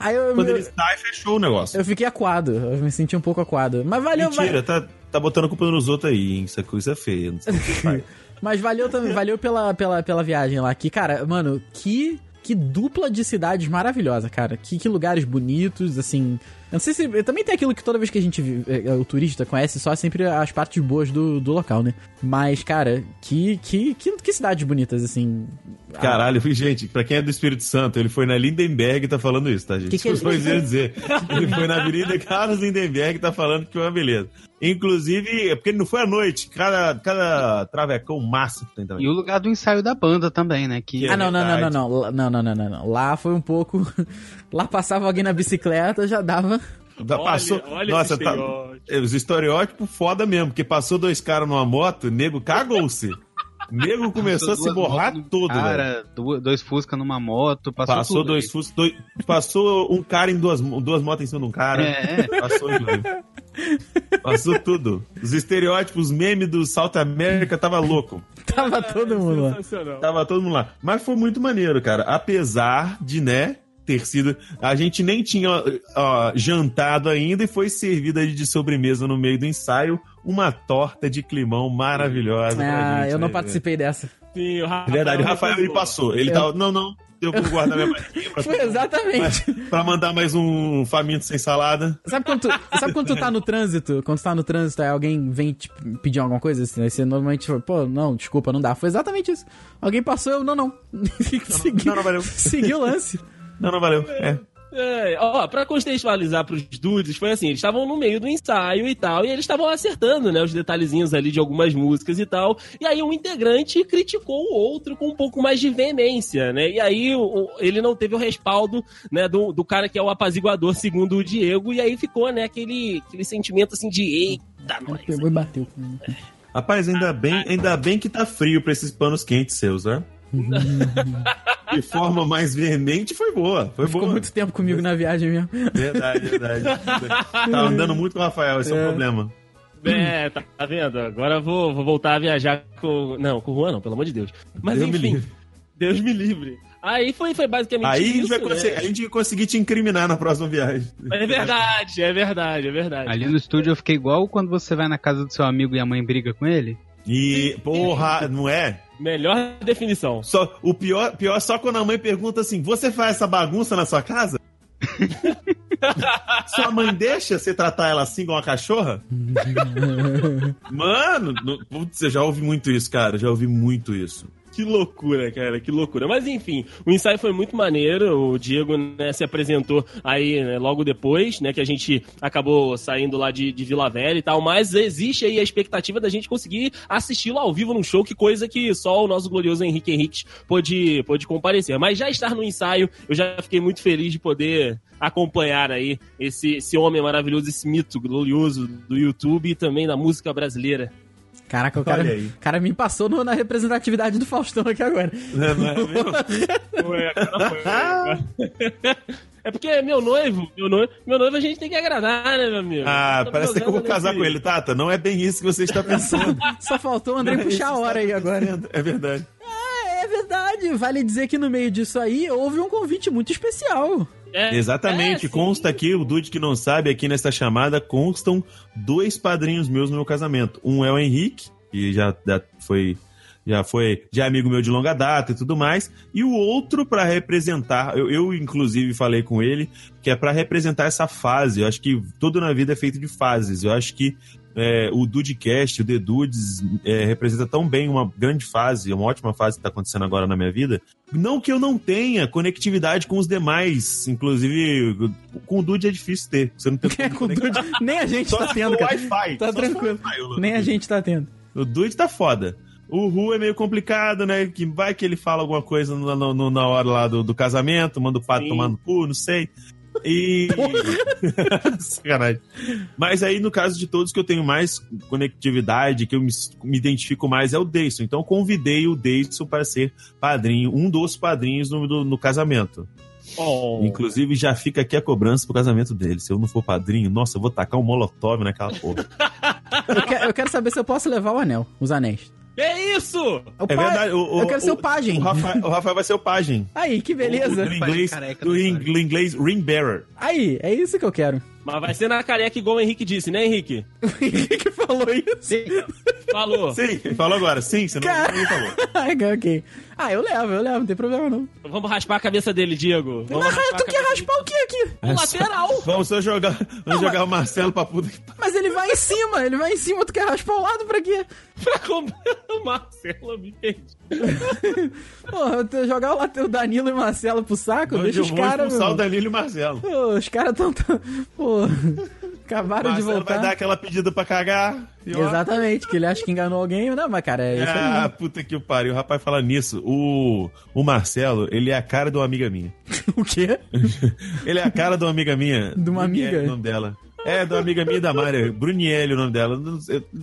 Aí eu, Quando eu, ele sai, fechou o negócio. eu fiquei acuado, eu me senti um pouco acuado. Mas valeu, Mentira, tá, tá botando a culpa nos outros aí, hein? Isso é coisa feia. Não sei o que faz. Mas valeu também, valeu pela, pela, pela viagem lá. Que, cara, mano, que, que dupla de cidades maravilhosa, cara. Que, que lugares bonitos, assim. Eu não sei se. Também tem aquilo que toda vez que a gente. vi- é, O turista conhece só sempre as partes boas do, do local, né? Mas, cara, que, que, que, que cidades bonitas, assim. Caralho, gente, pra quem é do Espírito Santo, ele foi na Lindenberg e tá falando isso, tá, gente? Que que Isso ele- foi dizer. Ele foi na Avenida Carlos Lindenberg e tá falando que foi uma beleza. Inclusive, é porque ele não foi à noite. Cada, cada travecão massa que tem também. E o lugar do ensaio da banda também, né? Que Ah, não, não, não, não, não. Não, não, não, não, não. Lá foi um pouco. Lá passava alguém na bicicleta, já dava. Da- Olha- passou, olha nossa, tá, é, os estereótipos foda mesmo, porque passou dois caras numa moto, nego cagou-se. Nego começou a se borrar todo, velho. Cara, du- dois Fusca numa moto, passou, Passou tudo dois aí. fuscos, dois, passou um cara em duas, duas motos em cima de um cara. É, Passou tudo. Passou tudo. Os estereótipos, meme do South América tava louco. Tava todo mundo lá. Tava todo mundo lá. Mas foi muito maneiro, cara. Apesar de, né, ter sido. A gente nem tinha ó, jantado ainda e foi servida de sobremesa no meio do ensaio uma torta de climão maravilhosa. pra Ah, gente, eu não né, participei dessa. Sim, o Rafael, verdade, o Rafael ele passou. Ele Eu- tava. Não, não. Eu vou guardar minha barriguinha pra, Foi exatamente. pra mandar mais um faminto sem salada. Sabe quando, tu, sabe quando tu tá no trânsito? Quando tu tá no trânsito e alguém vem te pedir alguma coisa? Assim, aí você normalmente fala, pô, não, desculpa, não dá. Foi exatamente isso. Alguém passou, eu, não, não. Segui, não, não valeu. Segui o lance. Não, não valeu. É. É, ó, pra contextualizar pros dudes, foi assim, eles estavam no meio do ensaio e tal, e eles estavam acertando, né, os detalhezinhos ali de algumas músicas e tal, e aí um integrante criticou o outro com um pouco mais de veemência, né, e aí o- o- ele não teve o respaldo, né, do, do cara que é o apaziguador, segundo o Diego, e aí ficou, né, aquele, aquele sentimento assim de, eita, nós. Pegou e bateu. Rapaz, ainda bem, ainda bem que tá frio pra esses panos quentes seus, né? De forma mais veemente foi boa. Foi Ficou boa. muito tempo comigo na viagem mesmo. Verdade, verdade. tá andando muito com o Rafael, esse é, É. o problema. É, tá, tá vendo? Agora eu vou, vou voltar a viajar com... Não, com o Juan não, pelo amor de Deus. Mas Deus me enfim, livre. Deus me livre. Aí foi, foi basicamente Aí a gente, isso, vai né? conseguir, a gente vai conseguir te incriminar na próxima viagem. É verdade, é verdade, é verdade. Ali no estúdio eu fiquei igual quando você vai na casa do seu amigo e a mãe briga com ele. E, porra, não é? Melhor definição. Só, o pior, pior é só quando a mãe pergunta assim: você faz essa bagunça na sua casa? Sua mãe deixa você tratar ela assim igual uma cachorra? Mano, no- putz, eu já ouvi muito isso, cara. Já ouvi muito isso. Que loucura, cara, que loucura. Mas enfim, o ensaio foi muito maneiro. O Diego né, se apresentou aí né, logo depois, né? Que a gente acabou saindo lá de, de Vila Velha e tal. Mas existe aí a expectativa da gente conseguir assisti-lo ao vivo num show, que coisa que só o nosso glorioso Henrique Henrique pôde, pôde comparecer. Mas já estar no ensaio, eu já fiquei muito feliz de poder acompanhar aí esse, esse homem maravilhoso, esse mito glorioso do YouTube e também da música brasileira. Caraca, o cara, cara me passou no- na representatividade do Faustão aqui agora. Não, não é mesmo? Ué, cara, foi. É porque é meu noivo, meu noivo, meu noivo a gente tem que agradar, né, meu amigo? Ah, Tá parece que eu vou casar nesse- com ele, Tata. Não é bem isso que você está pensando. Só faltou o André Não é puxar a que hora aí agora. É verdade. É verdade, vale dizer que no meio disso aí houve um convite muito especial. É, Exatamente, é, consta aqui, o Dude que não sabe, aqui nesta chamada constam dois padrinhos meus no meu casamento. Um é o Henrique, que já, já foi já foi já amigo meu de longa data e tudo mais, e o outro para representar, eu, eu inclusive falei com ele, que é para representar essa fase. Eu acho que tudo na vida é feito de fases. Eu acho que é, o Dudecast, o The Dudes, é, representa tão bem uma grande fase, uma ótima fase que está acontecendo agora na minha vida. Não que eu não tenha conectividade com os demais, inclusive com o Dude é difícil ter. Você não tem É, com o Dude, nem a gente tá se tendo, cara. Wi-Fi. Tá tranquilo. Wi-Fi, o Nem a Dude. gente tá tendo. O Dude tá foda. O Ru é meio complicado, né? Que vai que ele fala alguma coisa no- no- no- na hora lá do, do casamento, manda o pato Sim. tomando cu, não sei. E. Sacanagem. Mas aí, no caso de todos que eu tenho mais conectividade, que eu me, me identifico mais, é o Deison. Então, eu convidei o Deison para ser padrinho, um dos padrinhos no, do- no casamento. Oh. Inclusive, já fica aqui a cobrança pro casamento dele. Se eu não for padrinho, nossa, eu vou tacar um molotov naquela porra. Eu, que- eu quero saber se eu posso levar o anel, os anéis. Que isso? O É pa- verdade. O, o- eu quero ser o o- pajem. O Rafael, o Rafael vai ser o pajem. Aí, que beleza. Do inglês, do inglês ring bearer. Aí, é isso que eu quero. Mas vai ser na careca igual o Henrique disse, né, Henrique? Quem que falou isso? Falou. Sim, falou agora. Sim, você não, Cara. não falou. Ok. Ah, eu levo, eu levo, não tem problema não. Vamos raspar a cabeça dele, Diego. Vamos Mas raspar tu quer raspar o que aqui? O lateral. Vamos só jogar, vamos jogar o Marcelo pra puta que pariu. Mas ele vai em cima, ele vai em cima, tu quer raspar o lado pra quê? pra comer o Marcelo, me perdi. Porra, jogar o, late- o Danilo e o Marcelo pro saco, Onde deixa eu os vou caras. expulsar o meu. Danilo e o Marcelo. Pô, os caras tão, tão. Pô, acabaram de Marcelo voltar. vai dar aquela pedida pra cagar. Exatamente, que ele acha que enganou alguém. Não, mas cara, é isso Ah, aí. puta que pariu. O rapaz fala nisso. O, o Marcelo, ele é a cara de uma amiga minha. o quê? Ele é a cara de uma amiga minha. De uma amiga? é o nome dela. É, de uma amiga minha da Mari. Brunielli é o nome dela.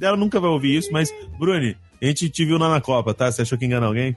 Ela nunca vai ouvir isso, mas, Bruni, a gente te viu lá na Copa, tá? Você achou que enganou alguém?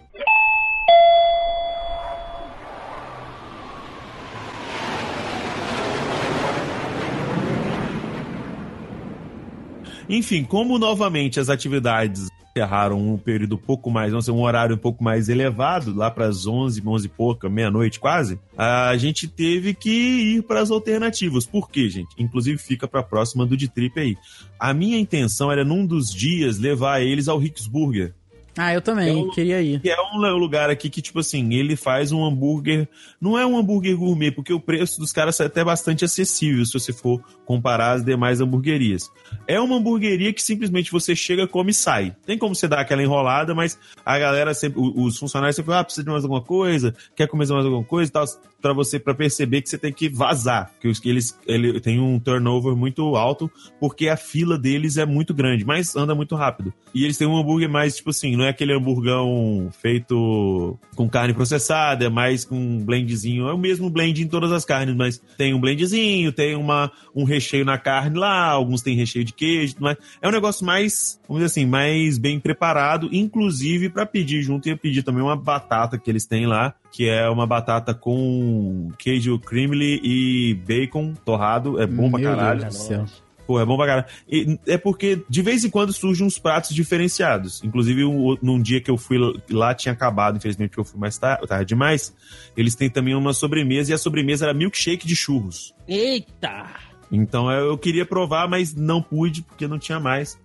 Enfim, como novamente as atividades encerraram um período um pouco mais, não sei, um horário um pouco mais elevado, lá para as 11, 11 e pouca, meia-noite quase, a gente teve que ir para as alternativas. Por quê, gente? Inclusive fica para a próxima do de trip aí. A minha intenção era num dos dias levar eles ao Rick's Burger. Ah, eu também, Eu- queria ir. Que é um lugar aqui que, tipo assim, ele faz um hambúrguer. Não é um hambúrguer gourmet, porque o preço dos caras é até bastante acessível se você for comparar as demais hamburguerias. É uma hamburgueria que simplesmente você chega, come e sai. Tem como você dar aquela enrolada, mas a galera sempre. Os funcionários sempre falam, ah, precisa de mais alguma coisa, quer comer mais alguma coisa e tal. Pra você, pra perceber que você tem que vazar. Que eles ele tem um turnover muito alto, porque a fila deles é muito grande, mas anda muito rápido. E eles têm um hambúrguer mais, tipo assim, não é aquele hamburgão feito com carne processada, é mais com um blendzinho. É o mesmo blend em todas as carnes, mas tem um blendzinho, tem uma, um recheio na carne lá, alguns têm recheio de queijo, mas é um negócio mais, vamos dizer assim, mais bem preparado, inclusive para pedir junto, ia pedir também uma batata que eles têm lá, que é uma batata com queijo creamly e bacon torrado, é bom pra Meu caralho. Deus do céu. Pô, é bom pra caralho. E é porque de vez em quando surgem uns pratos diferenciados. Inclusive, um- num dia que eu fui lá, tinha acabado, infelizmente, porque eu fui mais tarde, tarde demais. Eles têm também uma sobremesa, e a sobremesa era milkshake de churros. Eita! Então eu queria provar, mas não pude, porque não tinha mais.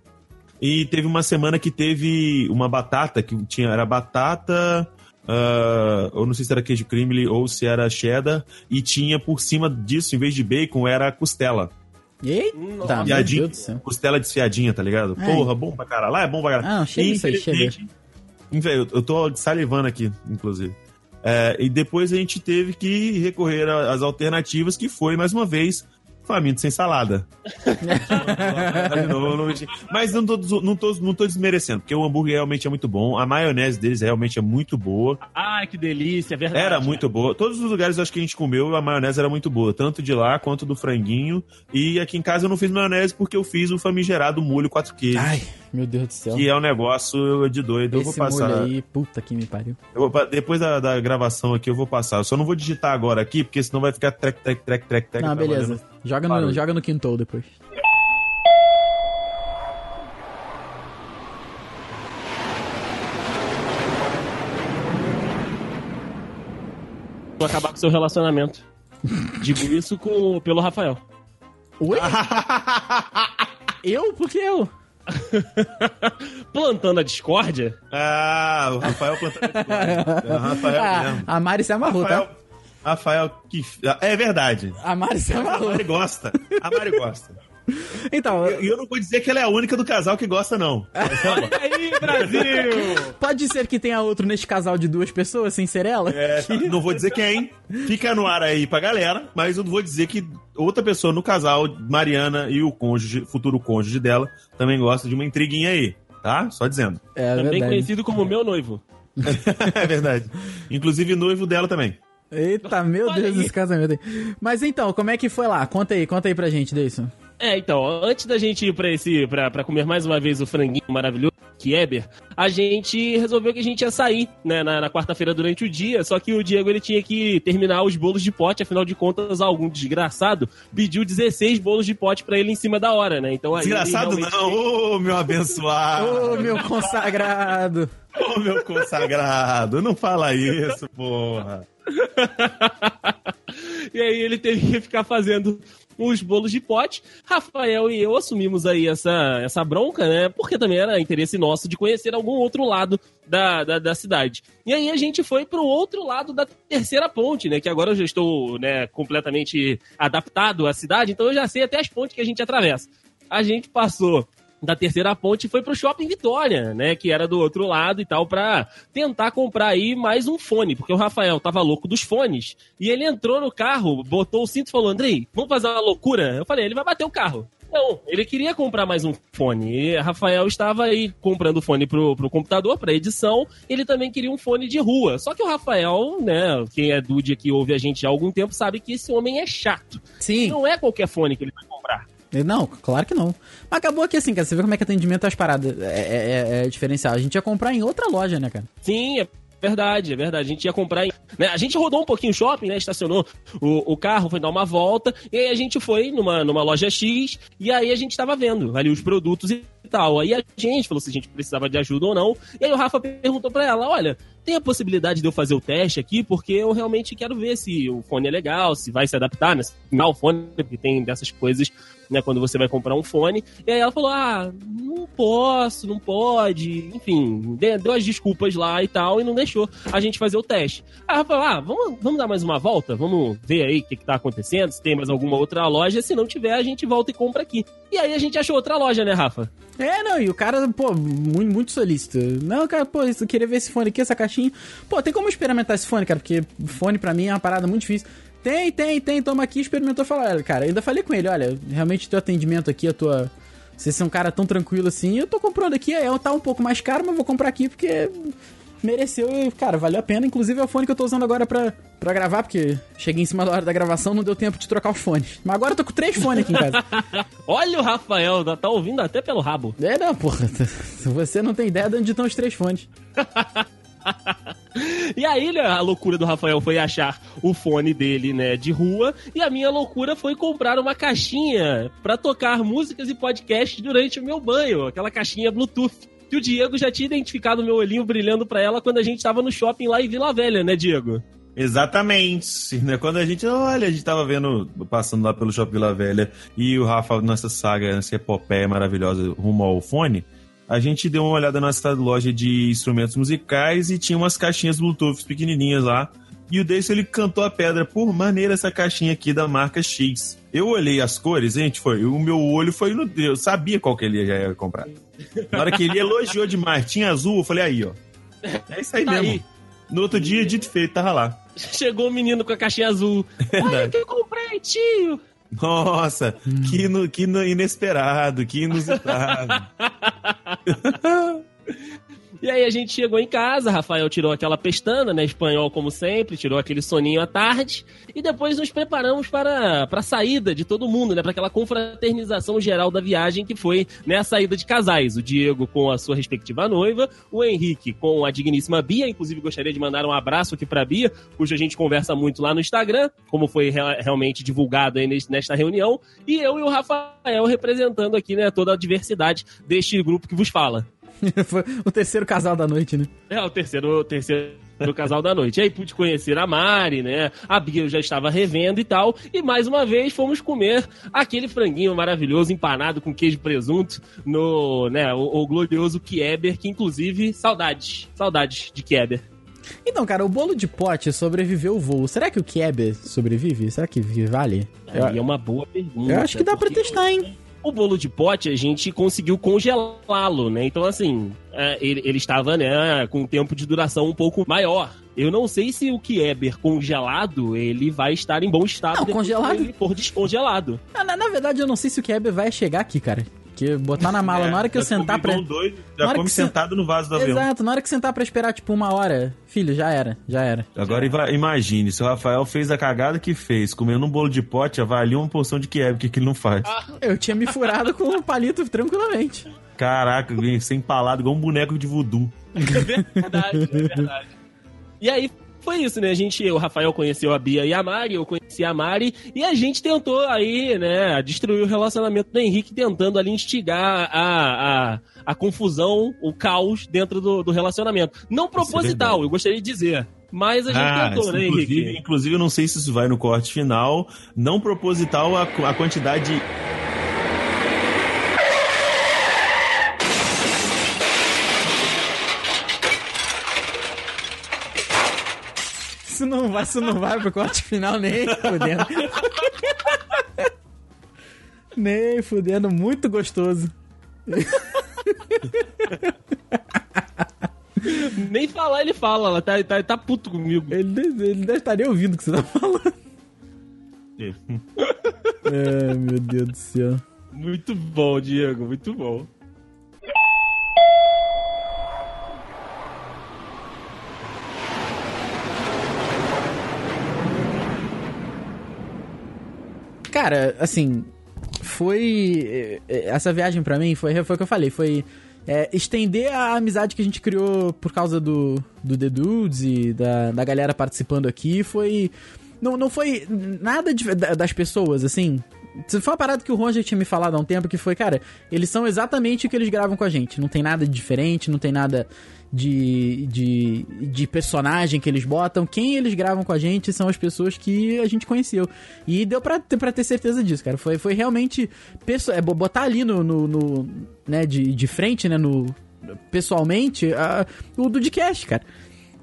E teve uma semana que teve uma batata, que tinha, era batata. ah, eu não sei se era queijo creamly ou se era cheddar, e tinha por cima disso, em vez de bacon, era costela. Eita, Nossa. meu Deus do céu. costela desfiadinha, tá ligado? É. Porra, bom pra caralho. Lá é bom pra caralho. Ah, chega isso aí, chega. Eu, eu tô salivando aqui, inclusive. É, e depois a gente teve que recorrer às alternativas, que foi, mais uma vez, faminto sem salada. Mas não tô, não, tô, não tô desmerecendo, porque o hambúrguer realmente é muito bom. A maionese deles realmente é muito boa. Ai, que delícia, é verdade. Era muito boa. Todos os lugares acho que a gente comeu, a maionese era muito boa. Tanto de lá quanto do franguinho. E aqui em casa eu não fiz maionese porque eu fiz o famigerado molho quatro queijos. Ai, meu Deus do céu. Que é um negócio de doido. Esse eu vou passar. molho aí, puta que me pariu. Vou, depois da, da, gravação aqui eu vou passar. Eu só não vou digitar agora aqui, porque senão vai ficar trec, trec, trec, trec, trec. Não, beleza. Joga no, joga no quintou depois. Vou acabar com seu relacionamento. Digo isso com, pelo Rafael. Oi? eu? Por que eu? plantando a discórdia? Ah, o Rafael plantando a discórdia. É o Rafael ah, mesmo. A Mari se amarrou, Rafael, tá? Rafael, que. É verdade. A Mari se A amarrou. Mari gosta. A Mari gosta. Então, E eu, eu não vou dizer que ela é a única do casal que gosta, não. Olha aí, Brasil! pode ser que tenha outro neste casal de duas pessoas, sem ser ela? É, não vou dizer quem. Fica no ar aí pra galera, mas eu vou dizer que outra pessoa no casal, Mariana e o cônjuge, futuro cônjuge dela, também gosta de uma intriguinha aí, tá? Só dizendo. É Também verdade. conhecido como meu noivo. é verdade. Inclusive noivo dela também. Eita, meu Olha Deus, aí. esse casamento aí. Mas então, como é que foi lá? Conta aí, conta aí pra gente, Deison. É, então, antes da gente ir pra esse, pra, pra comer mais uma vez o franguinho maravilhoso, Kieber, a gente resolveu que a gente ia sair, né, na, na quarta-feira durante o dia, só que o Diego, ele tinha que terminar os bolos de pote, afinal de contas, algum desgraçado pediu 16 bolos de pote pra ele em cima da hora, né, então aí ele Desgraçado realmente- não, ô meu abençoado. Ô, meu consagrado! Ô meu consagrado, não fala isso, porra. E aí ele teve que ficar fazendo os bolos de pote. Rafael e eu assumimos aí essa, essa bronca, né? Porque também era interesse nosso de conhecer algum outro lado da, da, da cidade. E aí a gente foi pro outro lado da terceira ponte, né? Que agora eu já estou né, completamente adaptado à cidade, então eu já sei até as pontes que a gente atravessa. A gente passou da terceira ponte foi pro Shopping Vitória, né? Que era do outro lado e tal, pra tentar comprar aí mais um fone, porque o Rafael tava louco dos fones. E ele entrou no carro, botou o cinto e falou: Andrei, vamos fazer uma loucura? Eu falei: ele vai bater o carro. Não, ele queria comprar mais um fone. E Rafael estava aí comprando fone pro, pro computador, pra edição. Ele também queria um fone de rua. Só que o Rafael, né, quem é Dude aqui ouve a gente há algum tempo, sabe que esse homem é chato. Sim. Não é qualquer fone que ele vai comprar. Não, claro que não. Mas acabou aqui assim, cara. Você vê como é que atendimento as paradas é, é, é diferencial. A gente ia comprar em outra loja, né, cara? Sim, é verdade, é verdade. A gente ia comprar. em- né, A gente rodou um pouquinho o shopping, né? Estacionou o, o carro, foi dar uma volta. E aí a gente foi numa, numa loja X. E aí a gente tava vendo ali os produtos e tal. Aí a gente falou se a gente precisava de ajuda ou não. E aí o Rafa perguntou pra ela: olha. Tem a possibilidade de eu fazer o teste aqui, porque eu realmente quero ver se o fone é legal, se vai se adaptar, né? Se o fone, porque tem dessas coisas, né? Quando você vai comprar um fone. E aí ela falou: Ah, não posso, não pode. Enfim, de- deu as desculpas lá e tal, e não deixou a gente fazer o teste. Aí ela falou: Ah, vamos, vamos dar mais uma volta? Vamos ver aí o que, que tá acontecendo, se tem mais alguma outra loja. Se não tiver, a gente volta e compra aqui. E aí a gente achou outra loja, né, Rafa? É, não, e o cara, pô, muito, muito solícito. Não, cara, pô, eu queria ver esse fone aqui, essa caixinha. Pô, tem como experimentar esse fone, cara? Porque fone pra mim é uma parada muito difícil. Tem, tem, tem, toma aqui, experimentou falou, cara, ainda falei com ele, olha, realmente teu atendimento aqui, a tua. Você é um cara tão tranquilo assim, eu tô comprando aqui, é, tá um pouco mais caro, mas vou comprar aqui porque mereceu e, cara, valeu a pena. Inclusive é o fone que eu tô usando agora pra, pra gravar, porque cheguei em cima da hora da gravação, não deu tempo de trocar os fones. Mas agora eu tô com três fones aqui em casa. Olha o Rafael, tá ouvindo até pelo rabo. É, não, porra. Você não tem ideia de onde estão os três fones. E aí, né, a loucura do Rafael foi achar o fone dele, né, de rua, e a minha loucura foi comprar uma caixinha pra tocar músicas e podcasts durante o meu banho, aquela caixinha Bluetooth. Que o Diego já tinha identificado o meu olhinho brilhando pra ela quando a gente tava no shopping lá em Vila Velha, né, Diego? Exatamente. Né? Quando a gente, olha, a gente tava vendo, passando lá pelo Shopping Vila Velha, e o Rafa, nessa saga, nessa epopeia maravilhosa rumo ao fone, a gente deu uma olhada na nossa loja de instrumentos musicais e tinha umas caixinhas Bluetooth pequenininhas lá. E o Deison, ele cantou a pedra. Por maneira essa caixinha aqui da marca X. Eu olhei as cores, gente, foi. O meu olho foi no. Eu sabia qual que ele ia comprar. Na hora que ele elogiou demais, tinha azul, eu falei, aí, ó. É isso aí Tá mesmo. aí. No outro dia, dito feito, tava lá. Chegou o menino com a caixinha azul. Olha que eu comprei, tio. Nossa, que, ino- que ino- inesperado, que inusitado. E aí a gente chegou em casa, Rafael tirou aquela pestana, né, espanhol como sempre, tirou aquele soninho à tarde, e depois nos preparamos para, para a saída de todo mundo, né, para aquela confraternização geral da viagem que foi, né, a saída de casais, o Diego com a sua respectiva noiva, o Henrique com a digníssima Bia, inclusive gostaria de mandar um abraço aqui para Bia, cuja a gente conversa muito lá no Instagram, como foi rea- realmente divulgado aí nes- nesta reunião, e eu e o Rafael representando aqui, né, toda a diversidade deste grupo que vos fala. Foi o terceiro casal da noite, né? É, o terceiro, o terceiro casal da noite. Aí pude conhecer a Mari, né? A Bia eu já estava revendo e tal. E mais uma vez fomos comer aquele franguinho maravilhoso empanado com queijo e presunto no, né, o, o glorioso Kieber, que inclusive, saudades, saudades de Kieber. Então, cara, o bolo de pote sobreviveu o voo. Será que o Kieber sobrevive? Será que vale? É uma boa pergunta. Eu acho que dá pra testar, hein? O bolo de pote a gente conseguiu congelá-lo, né? Então, assim, é, ele, ele estava, né, com um tempo de duração um pouco maior. Eu não sei se o Kieber congelado, ele vai estar em bom estado Não, congelado- ele for descongelado. Ah, Na, na verdade, eu não sei se o Kieber vai chegar aqui, cara. Porque botar na mala, É, na hora que eu já sentar pra. doido, Na já hora come sentado no vaso do avião. Exato, na hora que sentar pra esperar, tipo, uma hora, filho, já era, já era. Agora iva- imagine, se o Rafael fez a cagada que fez, comendo um bolo de pote, avalia uma porção de Kiev, o que, que ele não faz? Eu tinha me furado com um palito tranquilamente. Caraca, vem sem palado, igual um boneco de voodoo. É verdade, é verdade. E aí foi isso, né? A gente, o Rafael conheceu a Bia e a Mari, eu conheci a Mari, e a gente tentou aí, né, destruir o relacionamento do Henrique, tentando ali instigar a, a, a confusão, o caos dentro do, do relacionamento. Não proposital, verdade. eu gostaria de dizer. Mas a gente tentou, isso, né, inclusive, Henrique? inclusive, eu não sei se isso vai no corte final. Não proposital a, a quantidade. Isso não vai, isso não vai pro corte final nem fudendo. nem fudendo, muito gostoso. Nem falar ele fala, ela tá, tá, tá puto comigo. Ele, ele deve estar nem ouvindo o que você tá falando. Ai, meu Deus do céu. Muito bom, Diego, muito bom. Cara, assim, foi. eh, Essa viagem pra mim foi, foi o que eu falei, foi. é, estender a amizade que a gente criou por causa do, do The Dudes e da, da galera participando aqui foi. Não, não foi nada de- da- das pessoas, assim. Foi uma parada que o Ron já tinha me falado há um tempo, que foi, cara, eles são exatamente o que eles gravam com a gente. Não tem nada de diferente, não tem nada de, de, de personagem que eles botam. Quem eles gravam com a gente são as pessoas que a gente conheceu. E deu pra, pra ter certeza disso, cara. Foi, foi realmente. É, bo- botar ali no. no, no, né, de, de frente, né, no. Pessoalmente, a- o do Dcast, cara.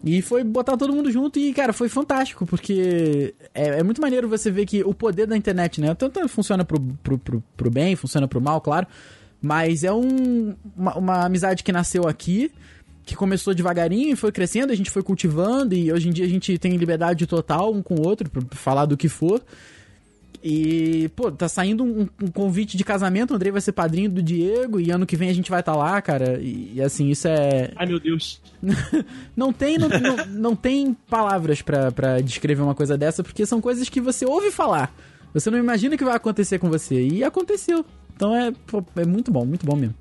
E foi botar todo mundo junto e, cara, foi fantástico, porque é, é muito maneiro você ver que o poder da internet, né? Tanto funciona pro, pro, pro, pro bem, funciona pro mal, claro. Mas é um, uma, uma amizade que nasceu aqui, que começou devagarinho e foi crescendo, a gente foi cultivando, e hoje em dia a gente tem liberdade total um com o outro pra falar do que for. E, pô, tá saindo um, um convite de casamento, o Andrei vai ser padrinho do Diego, e ano que vem a gente vai estar lá, cara. E, e, assim, isso é, Ai, meu Deus. não tem, não, não, não tem palavras pra, pra descrever uma coisa dessa, porque são coisas que você ouve falar. Você não imagina que vai acontecer com você. E aconteceu. Então é, pô, é muito bom, muito bom mesmo.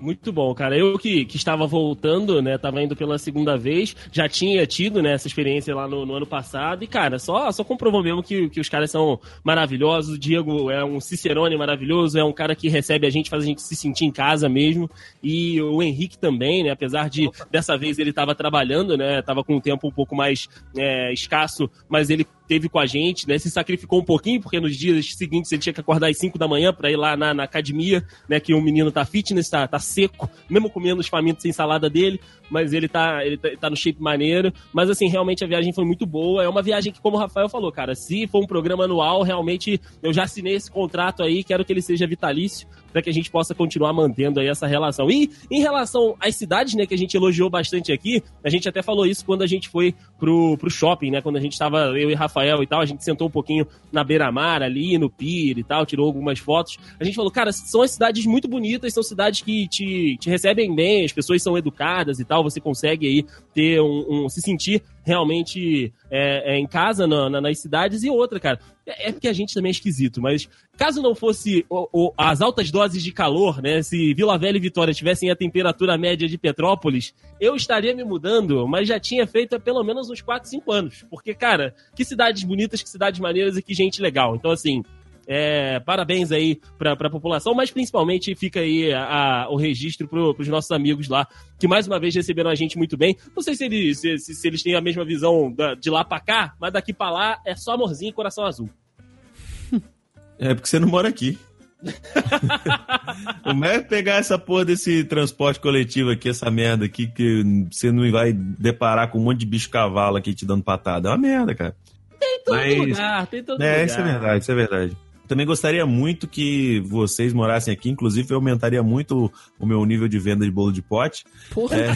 Muito bom, cara. Eu que, que estava voltando, né? Tava indo pela segunda vez, já tinha tido, né, essa experiência lá no, no ano passado. E, cara, só, só comprovou mesmo que, que os caras são maravilhosos. O Diego é um Cicerone maravilhoso, é um cara que recebe a gente, faz a gente se sentir em casa mesmo. E o Henrique também, né? Apesar de dessa vez ele tava trabalhando, né? Tava com um tempo um pouco mais é, escasso, mas ele teve com a gente, né? Se sacrificou um pouquinho, porque nos dias seguintes ele tinha que acordar às 5 da manhã para ir lá na, na, academia, né? Que o menino tá fitness, tá, tá seco, mesmo comendo os famintos sem salada dele, mas ele tá, ele tá, tá, no shape maneiro. Mas assim, realmente a viagem foi muito boa. É uma viagem que, como o Rafael falou, cara, se for um programa anual, realmente eu já assinei esse contrato aí, quero que ele seja vitalício para que a gente possa continuar mantendo aí essa relação. E em relação às cidades, né, que a gente elogiou bastante aqui, a gente até falou isso quando a gente foi pro, pro shopping, né, quando a gente tava, eu e Rafael e tal, a gente sentou um pouquinho na beira-mar ali, no pier e tal, tirou algumas fotos. A gente falou, cara, são as cidades muito bonitas, são cidades que te, te recebem bem, as pessoas são educadas e tal, você consegue aí ter um, um se sentir realmente é, é, em casa na, na, nas cidades. E outra, cara, é, é porque a gente também é esquisito, mas caso não fosse o, o, as altas doses de calor, né? Se Vila Velha e Vitória tivessem a temperatura média de Petrópolis, eu estaria me mudando, mas já tinha feito há pelo menos uns 4, 5 anos. Porque, cara, que cidades bonitas, que cidades maneiras e que gente legal. Então, assim, é, parabéns aí pra, pra população, mas principalmente fica aí a, a, o registro pro, pros nossos amigos lá, que mais uma vez receberam a gente muito bem. Não sei se eles, se, se, se eles têm a mesma visão da, de lá pra cá, mas daqui pra lá é só amorzinho e coração azul. É porque você não mora aqui. Como é pegar essa porra desse transporte coletivo aqui, essa merda aqui, que você não vai deparar com um monte de bicho cavalo aqui te dando patada? É uma merda, cara. Tem todo Mas... lugar, tem todo é, lugar. Isso é verdade, isso é verdade. Também gostaria muito que vocês morassem aqui, inclusive eu aumentaria muito o meu nível de venda de bolo de pote. Porra. É...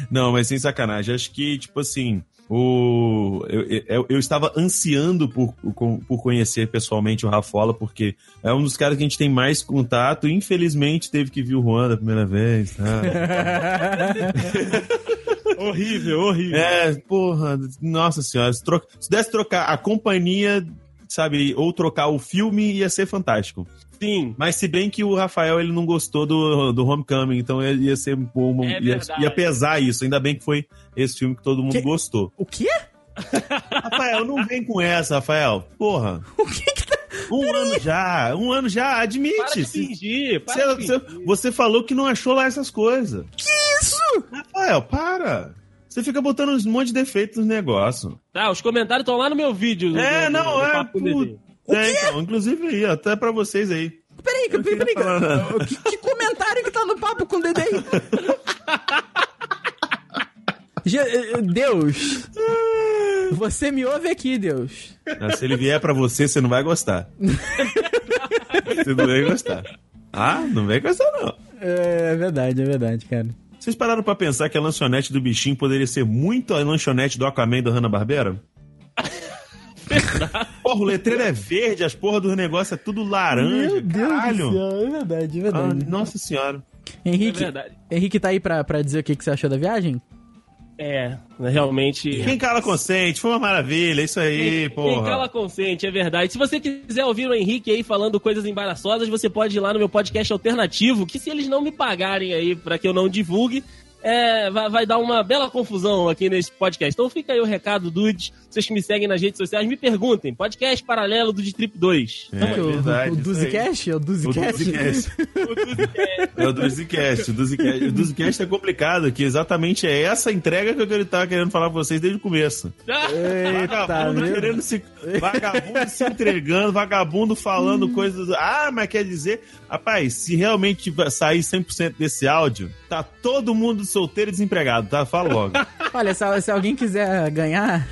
Não, mas sem sacanagem. Acho que, tipo assim, o, eu, eu, eu, estava ansiando por, por conhecer pessoalmente o Rafola, porque é um dos caras que a gente tem mais contato. Infelizmente, teve que vir o Juan da primeira vez. Tá? horrível, horrível. É, porra, nossa senhora. Se, troca, se desse trocar a companhia, sabe, ou trocar o filme, ia ser fantástico. Sim. Mas se bem que o Rafael ele não gostou do, do Homecoming, então ia ser um, é ia, ia, pesar isso. Ainda bem que foi esse filme que todo mundo que? gostou. O quê? Rafael, não vem com essa, Rafael. Porra. O que que tá... Um Peraí. ano já, um ano já, admite. Para de fingir, para você, de fingir. você falou que não achou lá essas coisas. Que? Rafael, para. Você fica botando um monte de defeitos no negócio. Tá, os comentários estão lá no meu vídeo. É, do, não, do é. é, então, inclusive aí, até pra vocês aí. Peraí, peraí, peraí. Que, que, comentário que tá no papo com o Dedê eh, Deus. Você me ouve aqui, Deus. Não, se ele vier pra você, você não vai gostar. você não vai gostar. Ah, não vai gostar, não. É, é verdade, é verdade, cara. Vocês pararam pra pensar que a lanchonete do bichinho poderia ser muito a lanchonete do Aquaman da Hanna-Barbera? Porra, o letreiro é verde, as porra dos negócios é tudo laranja, Meu Deus caralho. Do céu, é verdade, é verdade. Ah, nossa senhora. Henrique, é verdade. Henrique tá aí pra, pra dizer o que, que você achou da viagem? É, realmente. Quem cala consente, foi uma maravilha, isso aí, pô. Quem cala consente, é verdade. Se você quiser ouvir o Henrique aí falando coisas embaraçosas, você pode ir lá no meu podcast alternativo, que se eles não me pagarem aí para que eu não divulgue, é, vai, vai, dar uma bela confusão aqui nesse podcast. Então fica aí o recado, dudes. Vocês que me seguem nas redes sociais, me perguntem. Podcast paralelo do Trip 2. É, é, o, verdade, o Duzicast? É o Duzicast? É o Duzicast. O Duzicast. O Duzicast é complicado aqui. Exatamente é essa entrega que eu estava querendo falar pra vocês desde o começo. Eita, vagabundo querendo se... Vagabundo se entregando, vagabundo falando coisas... Ah, mas quer dizer... Rapaz, se realmente sair 100% desse áudio, tá todo mundo solteiro e desempregado, tá? Fala logo. Olha, se, se alguém quiser ganhar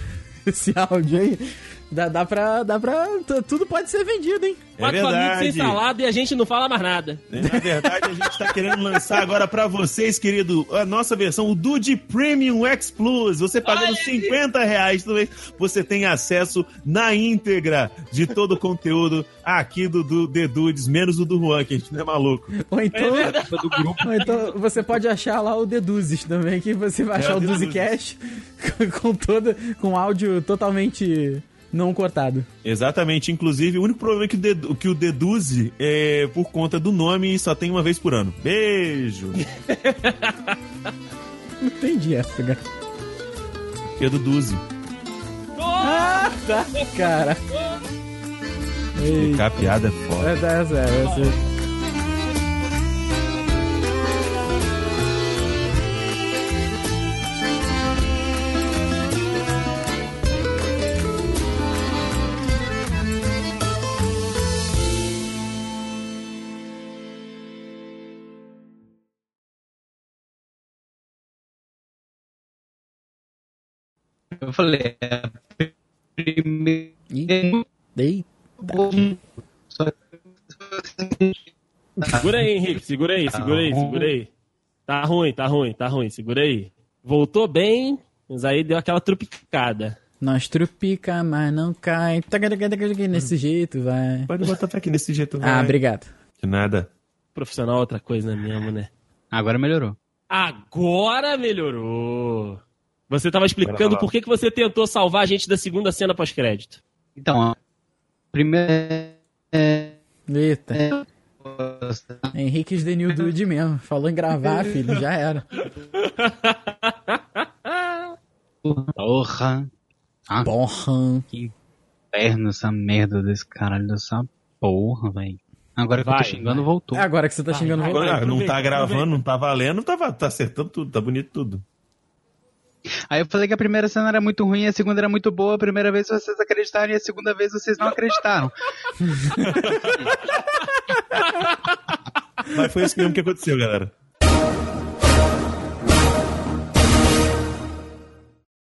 esse áudio aí, dá, dá pra. Dá pra. Tudo pode ser vendido, hein? É Quatro famílias sem salada e a gente não fala mais nada. Na verdade, a gente tá querendo lançar agora pra vocês, querido, a nossa versão, o Dude Premium X Plus. Você pagando Ai, 50 reais mês, você tem acesso na íntegra de todo o conteúdo aqui do, do The Dudes, menos o do Juan, que a gente não é maluco. Ou então, é do grupo. Ou então você pode achar lá o Deduzes também, que você vai é achar o Duzecast com todo, com áudio totalmente não cortado. Exatamente. Inclusive, o único problema é que o, dedu que o deduze é por conta do nome e só tem uma vez por ano. Beijo! não entendi essa, cara. Que é do Duzi. Ah, tá, cara. Ficar a piada é foda. É, é, é, é, Eu falei, é a primeira. Eita. Só Segura aí, Henrique, segura aí, segura aí, segura aí. Tá ruim, tá ruim, tá ruim, segura aí. Voltou bem, mas aí deu aquela trupicada. Nós trupica, mas não cai. Nesse jeito, vai. Pode botar até aqui nesse jeito. Ah, vai. obrigado. De nada. Profissional é outra coisa mesmo, né? Agora melhorou. Agora melhorou. Você tava explicando por que, que você tentou salvar a gente da segunda cena pós-crédito. Então, ó, primeiro. É, Eita. Henrique The New Dude mesmo. Falou em gravar, filho, já era. porra. Ah, Porra. inferno essa merda desse caralho dessa porra, velho. Agora que eu Vai, tô xingando, vai. voltou. É agora que você tá xingando vai. Voltor. Agora, não tá gravando, não tá valendo, tá, tá acertando tudo, tá bonito tudo. Aí eu falei que a primeira cena era muito ruim, a segunda era muito boa, a primeira vez vocês acreditaram e a segunda vez vocês não acreditaram. Mas foi isso mesmo que aconteceu, galera.